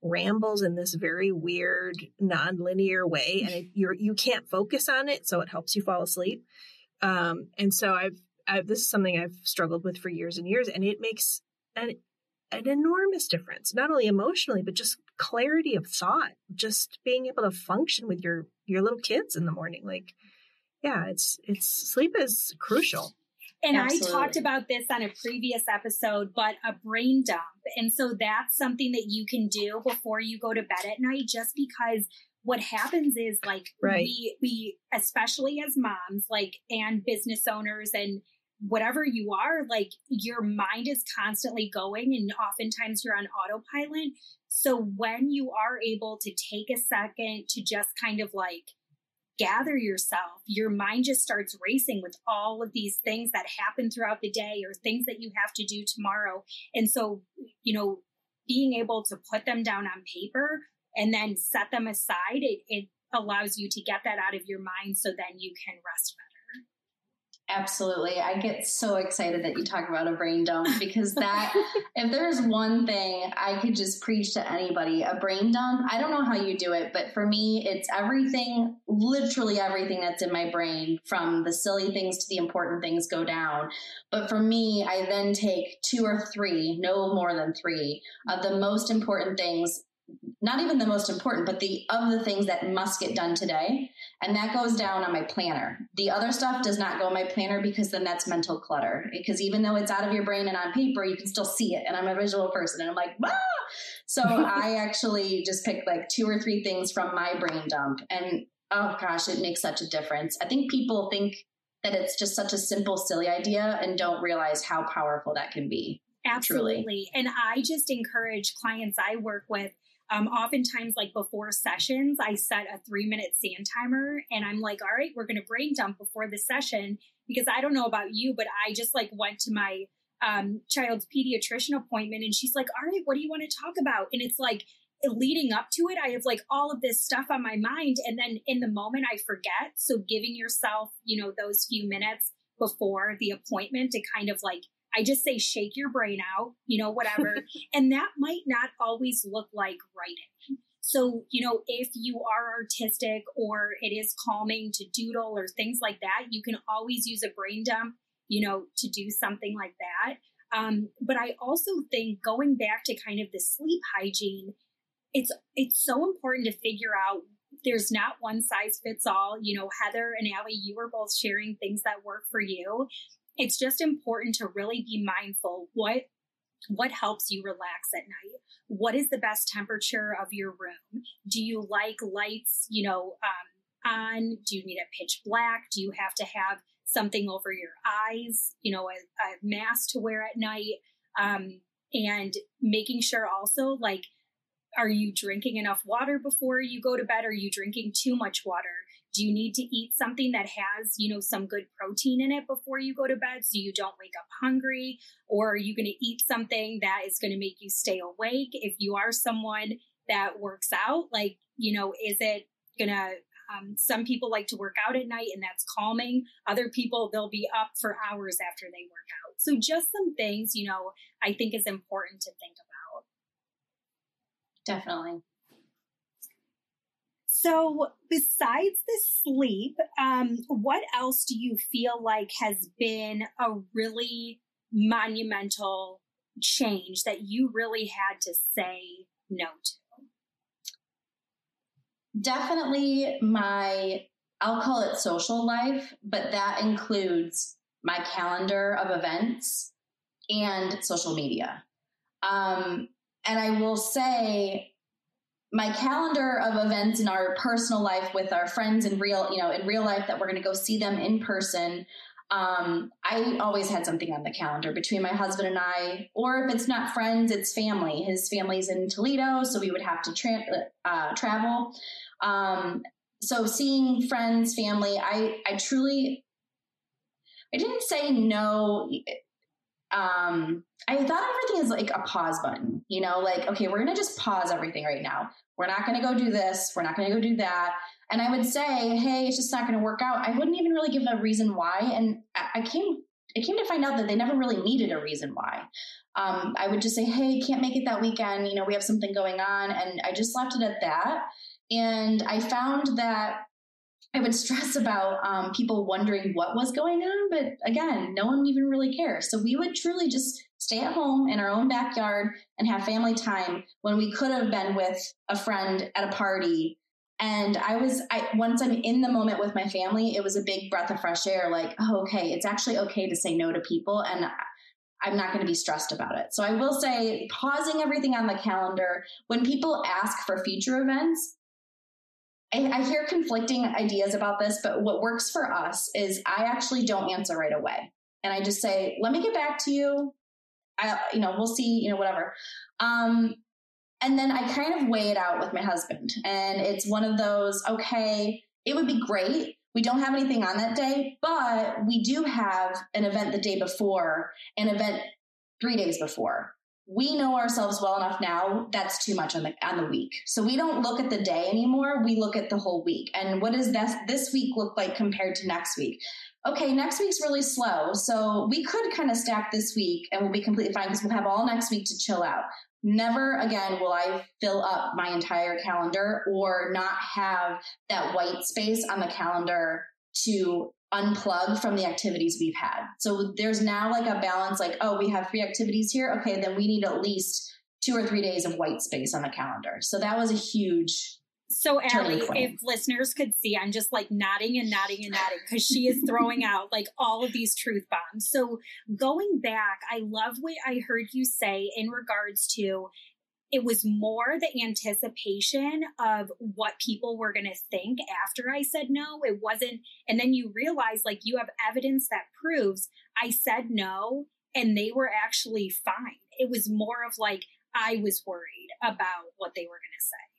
rambles in this very weird non-linear way and it, you're you can't focus on it so it helps you fall asleep. Um, and so I've, I've this is something i've struggled with for years and years and it makes an an enormous difference not only emotionally but just clarity of thought just being able to function with your your little kids in the morning like yeah it's it's sleep is crucial and Absolutely. I talked about this on a previous episode, but a brain dump. And so that's something that you can do before you go to bed at night, just because what happens is like right. we, we, especially as moms, like, and business owners and whatever you are, like your mind is constantly going and oftentimes you're on autopilot. So when you are able to take a second to just kind of like gather yourself, your mind just starts racing with all of these things that happen throughout the day or things that you have to do tomorrow. And so, you know, being able to put them down on paper and then set them aside, it, it allows you to get that out of your mind so then you can rest. Absolutely. I get so excited that you talk about a brain dump because that, if there's one thing I could just preach to anybody, a brain dump, I don't know how you do it, but for me, it's everything, literally everything that's in my brain from the silly things to the important things go down. But for me, I then take two or three, no more than three, of the most important things not even the most important, but the of the things that must get done today. And that goes down on my planner. The other stuff does not go on my planner because then that's mental clutter. Because even though it's out of your brain and on paper, you can still see it. And I'm a visual person and I'm like, ah! So I actually just pick like two or three things from my brain dump. And oh gosh, it makes such a difference. I think people think that it's just such a simple, silly idea and don't realize how powerful that can be. Absolutely. Truly. And I just encourage clients I work with um, oftentimes, like before sessions, I set a three minute sand timer and I'm like, all right, we're going to brain dump before the session because I don't know about you, but I just like went to my um, child's pediatrician appointment and she's like, all right, what do you want to talk about? And it's like, leading up to it, I have like all of this stuff on my mind. And then in the moment, I forget. So giving yourself, you know, those few minutes before the appointment to kind of like I just say shake your brain out, you know, whatever. and that might not always look like writing. So, you know, if you are artistic or it is calming to doodle or things like that, you can always use a brain dump, you know, to do something like that. Um, but I also think going back to kind of the sleep hygiene, it's it's so important to figure out there's not one size fits all. You know, Heather and Ali, you were both sharing things that work for you it's just important to really be mindful what what helps you relax at night. What is the best temperature of your room? Do you like lights you know um, on? Do you need a pitch black? Do you have to have something over your eyes you know a, a mask to wear at night? Um, and making sure also like are you drinking enough water before you go to bed? Are you drinking too much water do you need to eat something that has, you know, some good protein in it before you go to bed so you don't wake up hungry? Or are you going to eat something that is going to make you stay awake? If you are someone that works out, like, you know, is it going to um, some people like to work out at night and that's calming. Other people, they'll be up for hours after they work out. So just some things, you know, I think is important to think about. Definitely. So, besides the sleep, um, what else do you feel like has been a really monumental change that you really had to say no to? Definitely my, I'll call it social life, but that includes my calendar of events and social media. Um, and I will say, my calendar of events in our personal life with our friends in real, you know, in real life that we're going to go see them in person. Um, I always had something on the calendar between my husband and I, or if it's not friends, it's family. His family's in Toledo, so we would have to tra- uh, travel. Um, so seeing friends, family, I I truly I didn't say no um, I thought everything is like a pause button, you know, like, okay, we're going to just pause everything right now. We're not going to go do this. We're not going to go do that. And I would say, hey, it's just not going to work out. I wouldn't even really give a reason why. And I came, I came to find out that they never really needed a reason why. Um, I would just say, hey, can't make it that weekend. You know, we have something going on. And I just left it at that. And I found that I would stress about um, people wondering what was going on, but again, no one even really cares. So we would truly just stay at home in our own backyard and have family time when we could have been with a friend at a party. And I was, I, once I'm in the moment with my family, it was a big breath of fresh air. Like, oh, okay, it's actually okay to say no to people, and I'm not going to be stressed about it. So I will say, pausing everything on the calendar when people ask for future events, I, hear conflicting ideas about this, but what works for us is I actually don't answer right away. And I just say, let me get back to you. I, you know, we'll see, you know, whatever. Um, and then I kind of weigh it out with my husband. And it's one of those, okay, it would be great. We don't have anything on that day, but we do have an event the day before, an event three days before we know ourselves well enough now that's too much on the on the week. So we don't look at the day anymore we look at the whole week. And what does this this week look like compared to next week? Okay next week's really slow so we could kind of stack this week and we'll be completely fine because we'll have all next week to chill out. Never again will i fill up my entire calendar or not have that white space on the calendar to unplug from the activities we've had. So there's now like a balance like, oh, we have three activities here. Okay, then we need at least two or three days of white space on the calendar. So that was a huge so Ali, if listeners could see, I'm just like nodding and nodding and nodding because she is throwing out like all of these truth bombs. So going back, I love what I heard you say in regards to it was more the anticipation of what people were going to think after I said no. It wasn't, and then you realize like you have evidence that proves I said no and they were actually fine. It was more of like I was worried about what they were going to say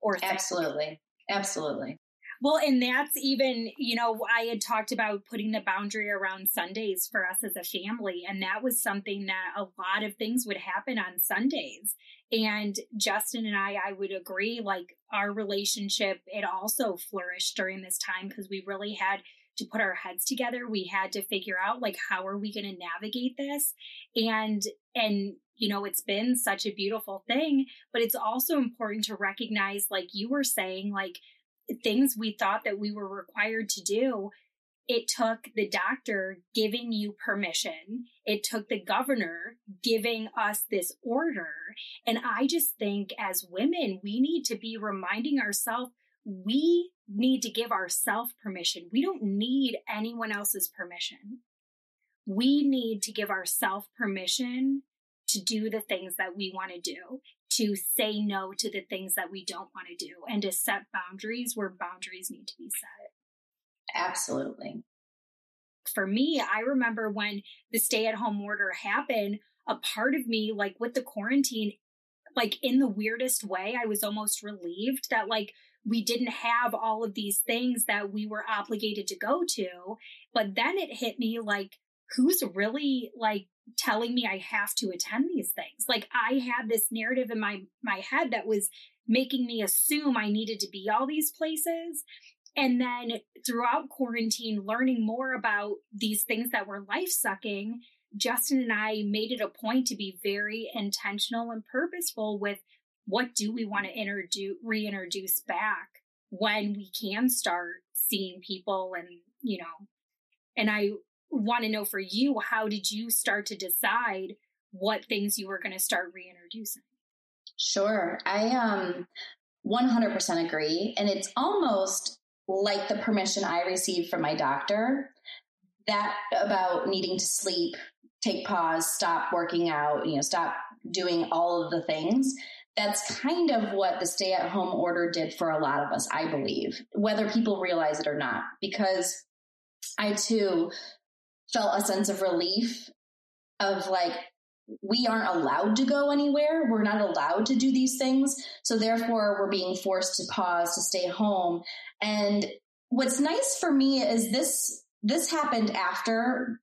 or think. Absolutely. Absolutely. Well, and that's even, you know, I had talked about putting the boundary around Sundays for us as a family. And that was something that a lot of things would happen on Sundays. And Justin and I, I would agree, like our relationship, it also flourished during this time because we really had to put our heads together. We had to figure out like how are we going to navigate this? And and you know, it's been such a beautiful thing, but it's also important to recognize like you were saying like things we thought that we were required to do it took the doctor giving you permission. It took the governor giving us this order. And I just think as women, we need to be reminding ourselves we need to give ourselves permission. We don't need anyone else's permission. We need to give ourselves permission to do the things that we want to do, to say no to the things that we don't want to do, and to set boundaries where boundaries need to be set. Absolutely. For me, I remember when the stay at home order happened, a part of me, like with the quarantine, like in the weirdest way, I was almost relieved that like we didn't have all of these things that we were obligated to go to. But then it hit me like, who's really like telling me I have to attend these things? Like I had this narrative in my my head that was making me assume I needed to be all these places. And then throughout quarantine, learning more about these things that were life sucking, Justin and I made it a point to be very intentional and purposeful with what do we want to introduce, reintroduce back when we can start seeing people and, you know, and I want to know for you, how did you start to decide what things you were going to start reintroducing? Sure. I um 100% agree. And it's almost like the permission I received from my doctor, that about needing to sleep, take pause, stop working out, you know, stop doing all of the things. That's kind of what the stay at home order did for a lot of us, I believe, whether people realize it or not, because I too felt a sense of relief of like, we aren't allowed to go anywhere. We're not allowed to do these things. So therefore, we're being forced to pause, to stay home. And what's nice for me is this this happened after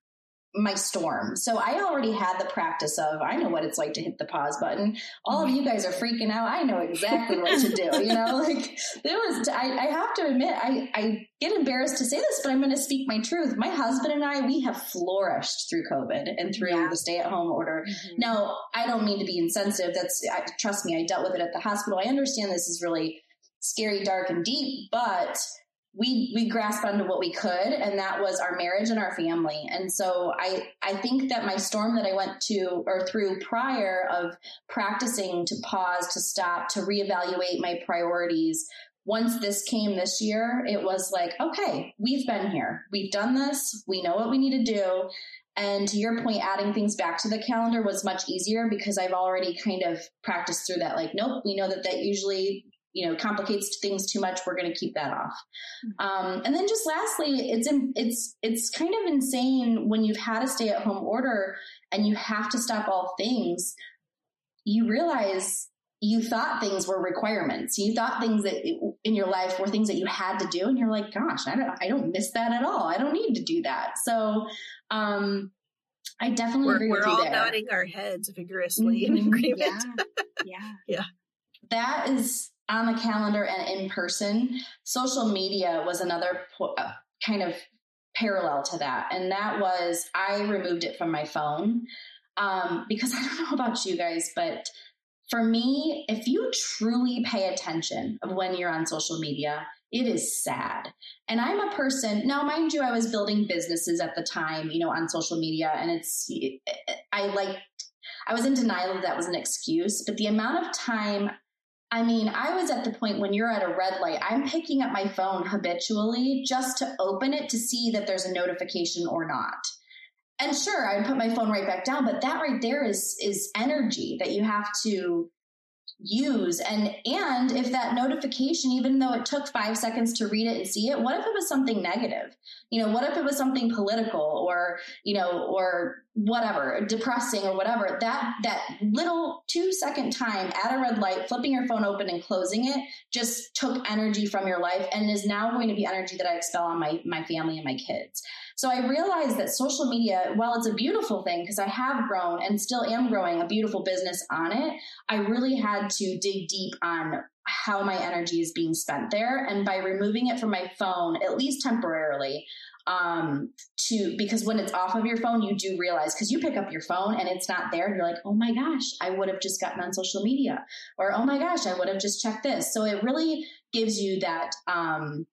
my storm. So I already had the practice of I know what it's like to hit the pause button. All of you guys are freaking out. I know exactly what to do. You know, like there was. I, I have to admit, I I get embarrassed to say this, but I'm going to speak my truth. My husband and I we have flourished through COVID and through yeah. the stay at home order. Mm-hmm. Now I don't mean to be insensitive. That's I, trust me. I dealt with it at the hospital. I understand this is really scary, dark, and deep, but we we grasped onto what we could and that was our marriage and our family. And so i i think that my storm that i went to or through prior of practicing to pause to stop to reevaluate my priorities once this came this year it was like okay we've been here. We've done this. We know what we need to do. And to your point, adding things back to the calendar was much easier because I've already kind of practiced through that. Like, nope, we know that that usually you know complicates things too much we're going to keep that off mm-hmm. um, and then just lastly it's it's it's kind of insane when you've had a stay at home order and you have to stop all things you realize you thought things were requirements you thought things that in your life were things that you had to do and you're like gosh i don't i don't miss that at all i don't need to do that so um I definitely we're, agree we're with you all there. nodding our heads vigorously mm-hmm. in agreement. Yeah. yeah. yeah. That is on the calendar and in person. Social media was another po- uh, kind of parallel to that. And that was I removed it from my phone um, because I don't know about you guys, but for me, if you truly pay attention of when you're on social media, it is sad. And I'm a person, now mind you, I was building businesses at the time, you know, on social media, and it's, I like, I was in denial that that was an excuse, but the amount of time I mean, I was at the point when you're at a red light, I'm picking up my phone habitually just to open it to see that there's a notification or not. And sure, I would put my phone right back down, but that right there is is energy that you have to use. And and if that notification even though it took 5 seconds to read it and see it what if it was something negative? You know what if it was something political or you know or whatever depressing or whatever? That that little 2 second time at a red light flipping your phone open and closing it just took energy from your life and is now going to be energy that I expel on my my family and my kids so I realized that social media, while it's a beautiful thing, because I have grown and still am growing a beautiful business on it, I really had to dig deep on how my energy is being spent there. And by removing it from my phone, at least temporarily, um, to because when it's off of your phone, you do realize because you pick up your phone and it's not there, and you're like, oh my gosh, I would have just gotten on social media, or oh my gosh, I would have just checked this. So it really gives you that um,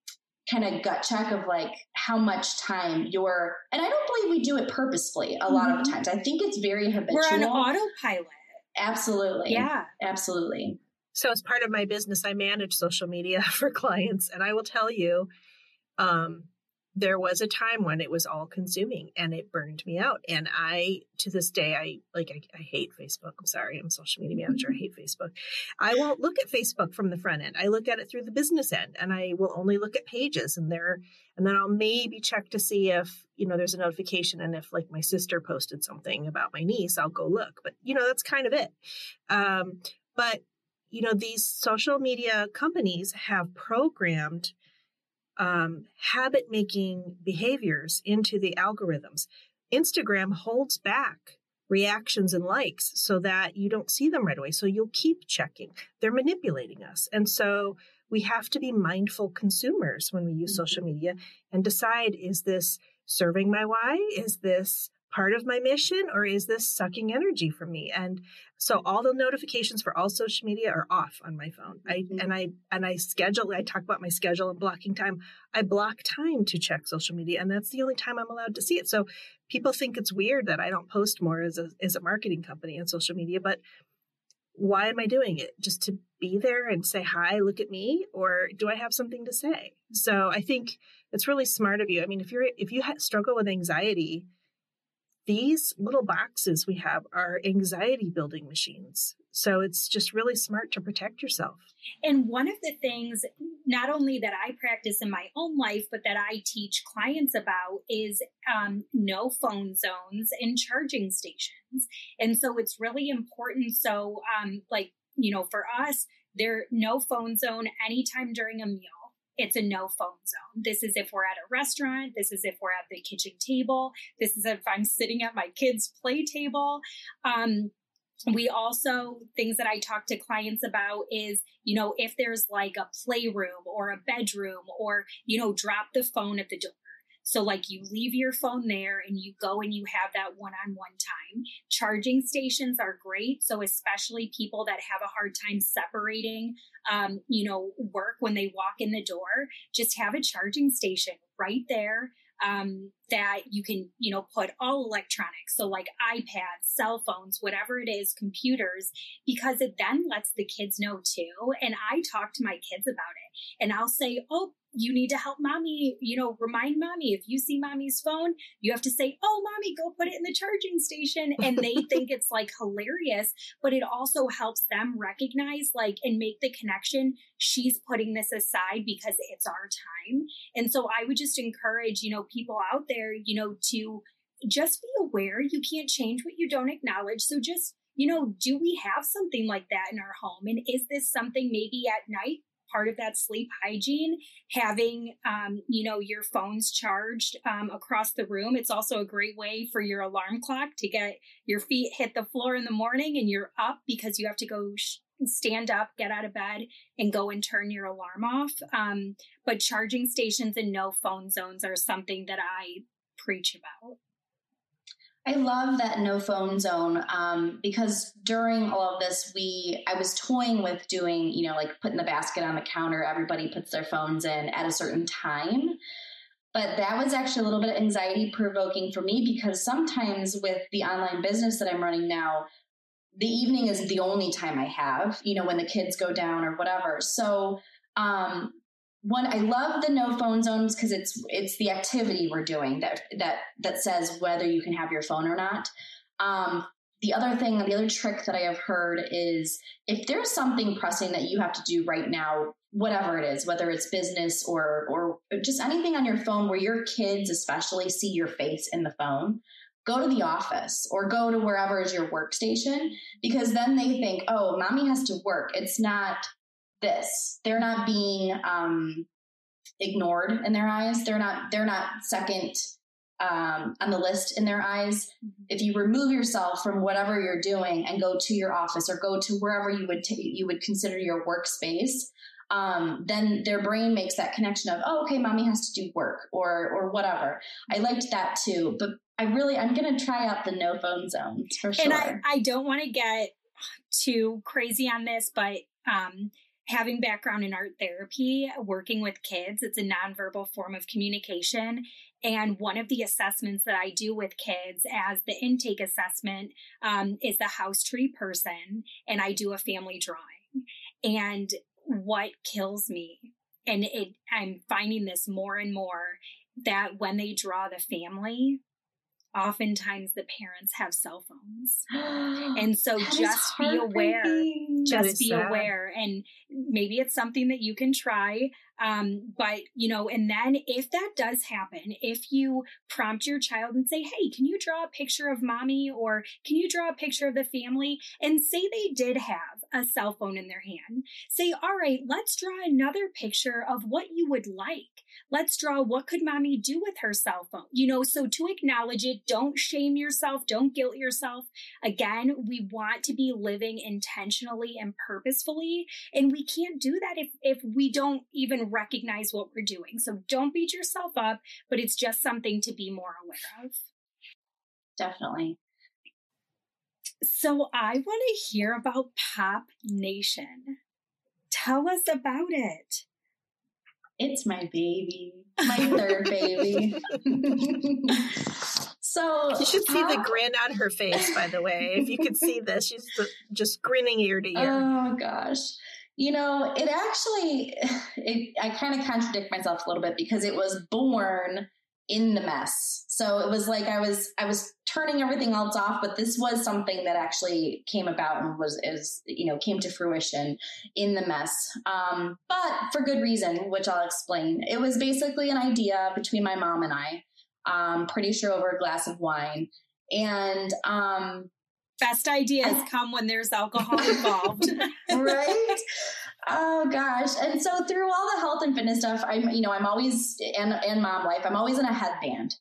kind of gut check of like how much time you're and i don't believe we do it purposefully a mm-hmm. lot of mm-hmm. times. I think it's very habitual we're on autopilot. Absolutely. Yeah. Absolutely. So as part of my business i manage social media for clients and i will tell you um, there was a time when it was all consuming and it burned me out. And I, to this day, I like, I, I, hate Facebook. I'm sorry. I'm a social media manager. I hate Facebook. I won't look at Facebook from the front end. I look at it through the business end and I will only look at pages and there, and then I'll maybe check to see if, you know, there's a notification. And if like my sister posted something about my niece, I'll go look, but you know, that's kind of it. Um, but you know, these social media companies have programmed um, habit making behaviors into the algorithms. Instagram holds back reactions and likes so that you don't see them right away. So you'll keep checking. They're manipulating us. And so we have to be mindful consumers when we use mm-hmm. social media and decide is this serving my why? Is this part of my mission or is this sucking energy from me and so all the notifications for all social media are off on my phone. I mm-hmm. and i and i schedule i talk about my schedule and blocking time. I block time to check social media and that's the only time i'm allowed to see it. So people think it's weird that i don't post more as a as a marketing company on social media but why am i doing it? Just to be there and say hi look at me or do i have something to say? So i think it's really smart of you. I mean if you're if you ha- struggle with anxiety these little boxes we have are anxiety building machines. So it's just really smart to protect yourself. And one of the things, not only that I practice in my own life, but that I teach clients about is um, no phone zones and charging stations. And so it's really important. So, um, like, you know, for us, there no phone zone anytime during a meal it's a no phone zone. This is if we're at a restaurant. This is if we're at the kitchen table. This is if I'm sitting at my kids' play table. Um, we also things that i talk to clients about is you know if there's like a playroom or a bedroom or you know drop the phone at the door so like you leave your phone there and you go and you have that one-on-one time charging stations are great so especially people that have a hard time separating um, you know work when they walk in the door just have a charging station right there um, that you can, you know, put all electronics. So like iPads, cell phones, whatever it is, computers, because it then lets the kids know too. And I talk to my kids about it and I'll say, Oh, you need to help mommy, you know, remind mommy if you see mommy's phone, you have to say, Oh, mommy, go put it in the charging station. And they think it's like hilarious, but it also helps them recognize like and make the connection. She's putting this aside because it's our time. And so I would just encourage, you know, people out there, you know, to just be aware you can't change what you don't acknowledge. So just, you know, do we have something like that in our home? And is this something maybe at night part of that sleep hygiene, having, um, you know, your phones charged um, across the room. It's also a great way for your alarm clock to get your feet hit the floor in the morning and you're up because you have to go sh- stand up, get out of bed, and go and turn your alarm off. Um, but charging stations and no phone zones are something that I preach about. I love that no phone zone um, because during all of this, we I was toying with doing you know like putting the basket on the counter. Everybody puts their phones in at a certain time, but that was actually a little bit anxiety provoking for me because sometimes with the online business that I'm running now, the evening is the only time I have. You know when the kids go down or whatever. So um, one i love the no phone zones because it's it's the activity we're doing that that that says whether you can have your phone or not. Um, the other thing the other trick that i have heard is if there's something pressing that you have to do right now whatever it is whether it's business or or just anything on your phone where your kids especially see your face in the phone go to the office or go to wherever is your workstation because then they think oh mommy has to work. It's not this. They're not being um, ignored in their eyes. They're not. They're not second um, on the list in their eyes. Mm-hmm. If you remove yourself from whatever you're doing and go to your office or go to wherever you would t- you would consider your workspace, um, then their brain makes that connection of, oh, okay, mommy has to do work or or whatever. I liked that too, but I really I'm gonna try out the no phone zones for sure. And I, I don't want to get too crazy on this, but um, having background in art therapy, working with kids, it's a nonverbal form of communication. And one of the assessments that I do with kids as the intake assessment um, is the house tree person, and I do a family drawing. And what kills me, and it, I'm finding this more and more, that when they draw the family, oftentimes the parents have cell phones. and so that just be aware, just be sad. aware. And maybe it's something that you can try. Um, but you know, and then if that does happen, if you prompt your child and say, Hey, can you draw a picture of mommy or can you draw a picture of the family and say they did have a cell phone in their hand, say, all right, let's draw another picture of what you would like. Let's draw what could mommy do with her cell phone? You know, so to acknowledge it, don't shame yourself, don't guilt yourself. Again, we want to be living intentionally and purposefully, and we can't do that if if we don't even recognize what we're doing. So don't beat yourself up, but it's just something to be more aware of. Definitely. So I want to hear about Pop Nation. Tell us about it. It's my baby, my third baby. so you should see the grin on her face. By the way, if you could see this, she's just grinning ear to ear. Oh gosh. You know, it actually, it, I kind of contradict myself a little bit because it was born in the mess. So it was like I was I was turning everything else off, but this was something that actually came about and was is you know came to fruition in the mess. Um, but for good reason, which I'll explain. It was basically an idea between my mom and I. Um, pretty sure over a glass of wine, and um, best ideas come when there's alcohol involved, right? Oh gosh. And so through all the health and fitness stuff, I'm, you know, I'm always, and, and mom life, I'm always in a headband.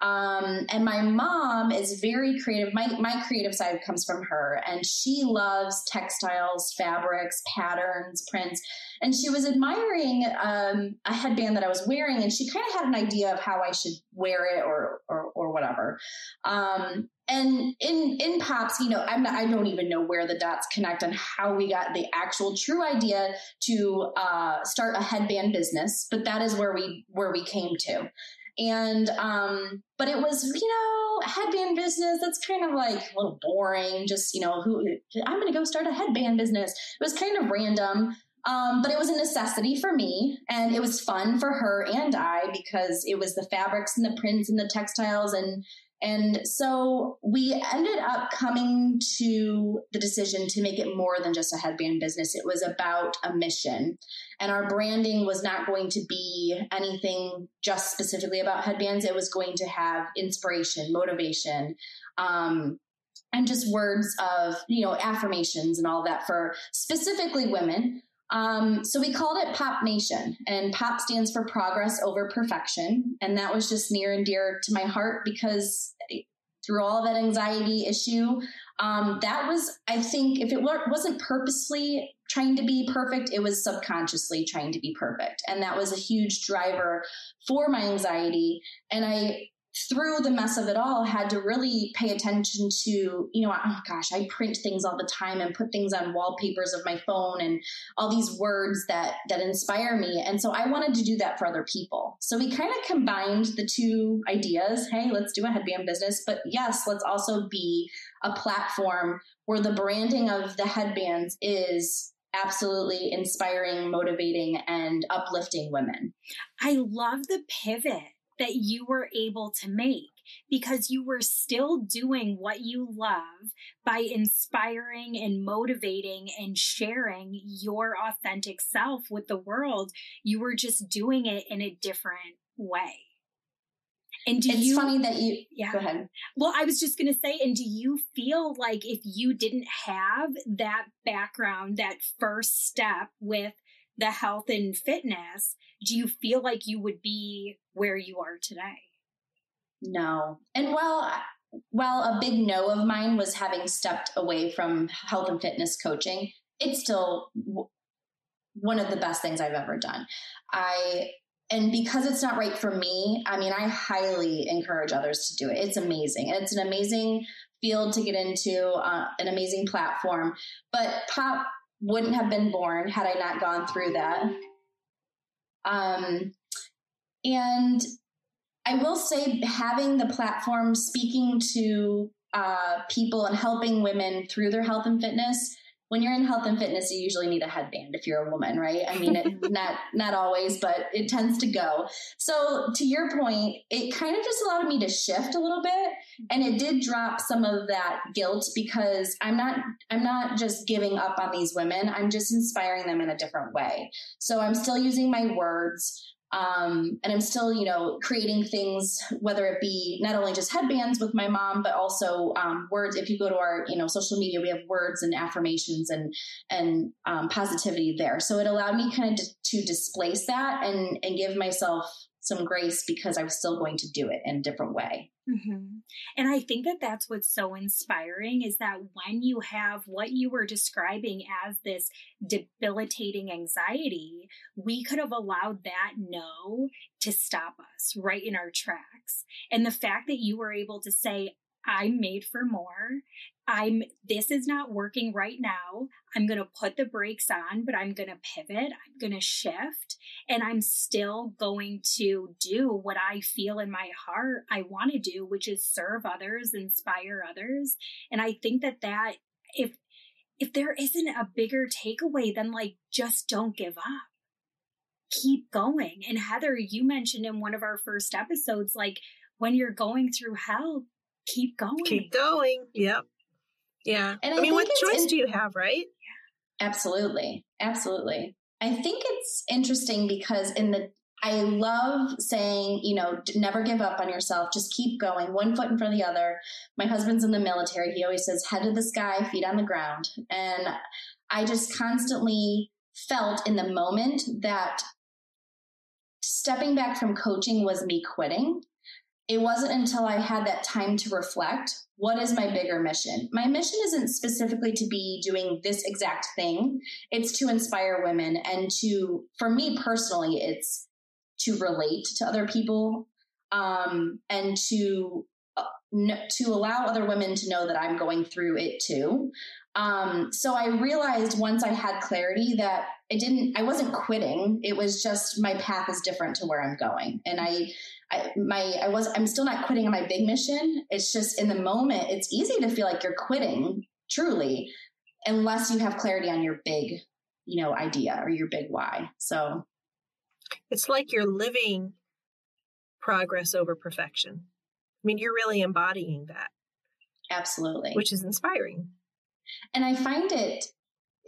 Um, and my mom is very creative. My, my creative side comes from her and she loves textiles, fabrics, patterns, prints. And she was admiring, um, a headband that I was wearing and she kind of had an idea of how I should wear it or, or, or whatever. Um, and in in pops you know i'm not i don't even know where the dots connect on how we got the actual true idea to uh, start a headband business but that is where we where we came to. And um but it was you know headband business that's kind of like a little boring just you know who i'm gonna go start a headband business. It was kind of random um, but it was a necessity for me and it was fun for her and I because it was the fabrics and the prints and the textiles and and so we ended up coming to the decision to make it more than just a headband business. It was about a mission. And our branding was not going to be anything just specifically about headbands. It was going to have inspiration, motivation, um, and just words of, you know, affirmations and all that for specifically women. Um, so we called it Pop Nation, and Pop stands for Progress Over Perfection. And that was just near and dear to my heart because through all that anxiety issue, um, that was, I think, if it wasn't purposely trying to be perfect, it was subconsciously trying to be perfect. And that was a huge driver for my anxiety. And I through the mess of it all had to really pay attention to you know oh gosh i print things all the time and put things on wallpapers of my phone and all these words that that inspire me. And so i wanted to do that for other people. So we kind of combined the two ideas. Hey let's do a headband business. But yes let's also be a platform where the branding of the headbands is absolutely inspiring motivating and uplifting women. I love the pivot that you were able to make because you were still doing what you love by inspiring and motivating and sharing your authentic self with the world. You were just doing it in a different way. And do it's you, funny that you yeah. go ahead. Well, I was just going to say, and do you feel like if you didn't have that background, that first step with the health and fitness, do you feel like you would be where you are today? No. And well, while a big no of mine was having stepped away from health and fitness coaching, it's still w- one of the best things I've ever done. I and because it's not right for me, I mean, I highly encourage others to do it. It's amazing. It's an amazing field to get into, uh, an amazing platform. But Pop wouldn't have been born had I not gone through that. Um, and I will say, having the platform speaking to uh, people and helping women through their health and fitness when you're in health and fitness, you usually need a headband if you're a woman, right? I mean, it, not not always, but it tends to go. So to your point, it kind of just allowed me to shift a little bit, and it did drop some of that guilt because I'm not I'm not just giving up on these women. I'm just inspiring them in a different way. So I'm still using my words. Um, and I'm still, you know, creating things, whether it be not only just headbands with my mom, but also um, words. If you go to our, you know, social media, we have words and affirmations and and um, positivity there. So it allowed me kind of to, to displace that and and give myself some grace because I was still going to do it in a different way. Mm-hmm. And I think that that's what's so inspiring is that when you have what you were describing as this debilitating anxiety, we could have allowed that no to stop us right in our tracks. And the fact that you were able to say, I'm made for more I'm, this is not working right now. I'm going to put the brakes on, but I'm going to pivot. I'm going to shift and I'm still going to do what I feel in my heart I want to do, which is serve others, inspire others. And I think that that, if, if there isn't a bigger takeaway than like, just don't give up. keep going. And Heather, you mentioned in one of our first episodes, like when you're going through hell, keep going. Keep going. Yep. Yeah. And I, I mean, what choice in- do you have, right? Absolutely. Absolutely. I think it's interesting because in the I love saying, you know, never give up on yourself. Just keep going, one foot in front of the other. My husband's in the military. He always says, head to the sky, feet on the ground. And I just constantly felt in the moment that stepping back from coaching was me quitting. It wasn't until I had that time to reflect what is my bigger mission? My mission isn't specifically to be doing this exact thing. It's to inspire women and to, for me personally, it's to relate to other people um, and to uh, to allow other women to know that I'm going through it too. Um, so I realized once I had clarity that I didn't, I wasn't quitting. It was just my path is different to where I'm going, and I, I my I was I'm still not quitting on my big mission. It's just in the moment, it's easy to feel like you're quitting truly, unless you have clarity on your big, you know, idea or your big why. So it's like you're living progress over perfection. I mean, you're really embodying that. Absolutely. Which is inspiring. And I find it,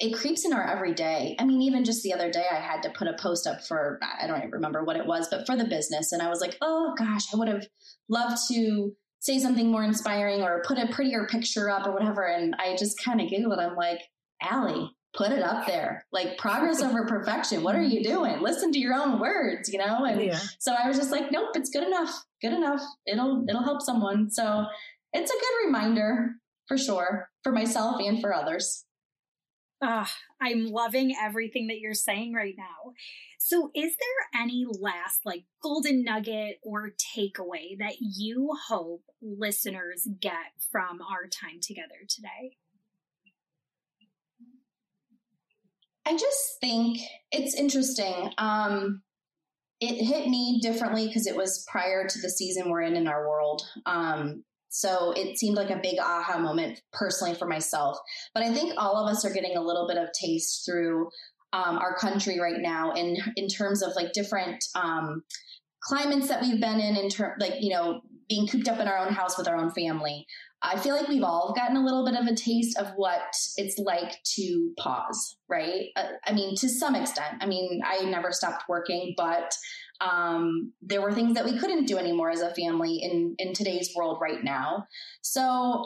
it creeps in our everyday. I mean, even just the other day, I had to put a post up for, I don't even remember what it was, but for the business. And I was like, oh gosh, I would have loved to say something more inspiring or put a prettier picture up or whatever. And I just kind of giggled. I'm like, Ali, put it up there like progress over perfection what are you doing listen to your own words you know and yeah. so i was just like nope it's good enough good enough it'll it'll help someone so it's a good reminder for sure for myself and for others uh, i'm loving everything that you're saying right now so is there any last like golden nugget or takeaway that you hope listeners get from our time together today I just think it's interesting. Um, it hit me differently because it was prior to the season we're in in our world. Um, so it seemed like a big aha moment personally for myself. But I think all of us are getting a little bit of taste through um, our country right now in in terms of like different um, climates that we've been in, in terms like you know being cooped up in our own house with our own family. I feel like we've all gotten a little bit of a taste of what it's like to pause, right? Uh, I mean, to some extent. I mean, I never stopped working, but um, there were things that we couldn't do anymore as a family in in today's world right now. So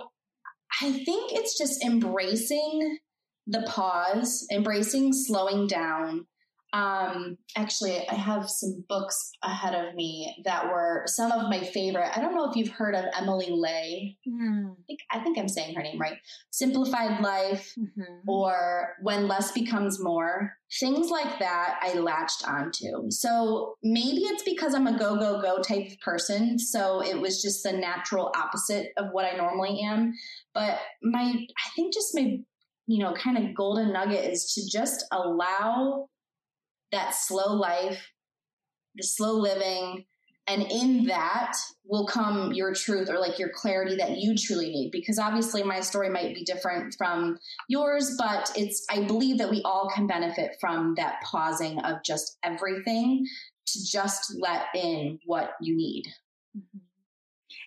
I think it's just embracing the pause, embracing slowing down, um, actually, I have some books ahead of me that were some of my favorite. I don't know if you've heard of Emily Ley. Mm. I, think, I think I'm saying her name right. Simplified Life mm-hmm. or When Less Becomes More. Things like that I latched onto. So maybe it's because I'm a go, go, go type of person. So it was just the natural opposite of what I normally am. But my, I think just my, you know, kind of golden nugget is to just allow that slow life, the slow living. And in that will come your truth or like your clarity that you truly need. Because obviously, my story might be different from yours, but it's, I believe that we all can benefit from that pausing of just everything to just let in what you need. Mm-hmm.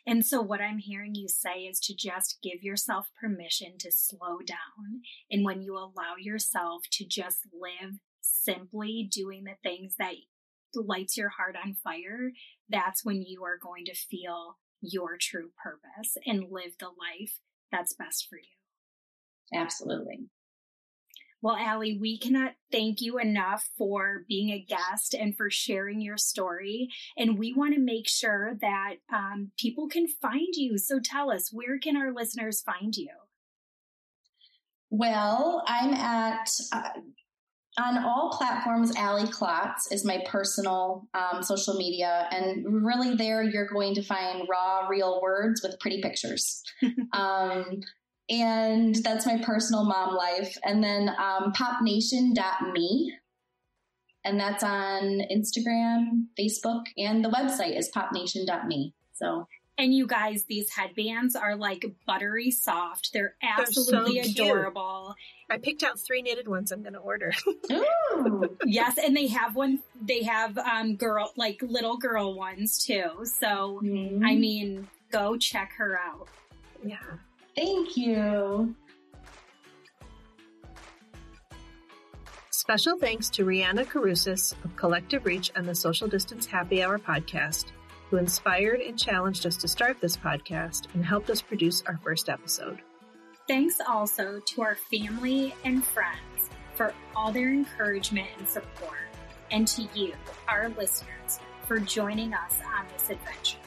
And so, what I'm hearing you say is to just give yourself permission to slow down. And when you allow yourself to just live simply doing the things that lights your heart on fire, that's when you are going to feel your true purpose and live the life that's best for you. Absolutely. Well, Ali, we cannot thank you enough for being a guest and for sharing your story. And we want to make sure that um, people can find you. So tell us, where can our listeners find you? Well, I'm at uh, on all platforms, Ali Klotz is my personal um, social media. And really, there you're going to find raw, real words with pretty pictures. um, and that's my personal mom life. And then um, popnation.me. And that's on Instagram, Facebook, and the website is popnation.me. So And you guys, these headbands are like buttery soft. They're absolutely They're so cute. adorable. I picked out three knitted ones I'm going to order. Ooh. Yes, and they have one. They have um girl like little girl ones too. So Mhm. I mean, go check her out. yeah. Thank you. Special thanks to Rihanna Carusis of Collective Reach and the Social Distance Happy Hour podcast, who inspired and challenged us to start this podcast and helped us produce our first episode. Thanks also to our family and friends for all their encouragement and support, and to you, our listeners, for joining us on this adventure.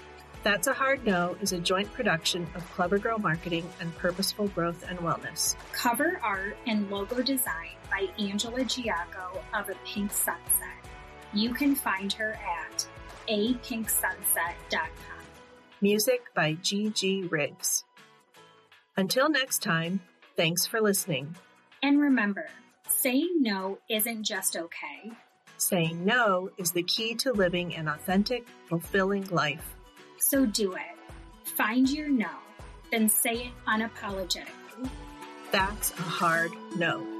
That's a Hard No is a joint production of Clever Girl Marketing and Purposeful Growth and Wellness. Cover art and logo design by Angela Giaco of A Pink Sunset. You can find her at apinksunset.com. Music by G.G. Riggs. Until next time, thanks for listening. And remember, saying no isn't just okay. Saying no is the key to living an authentic, fulfilling life. So do it. Find your no, then say it unapologetically. That's a hard no.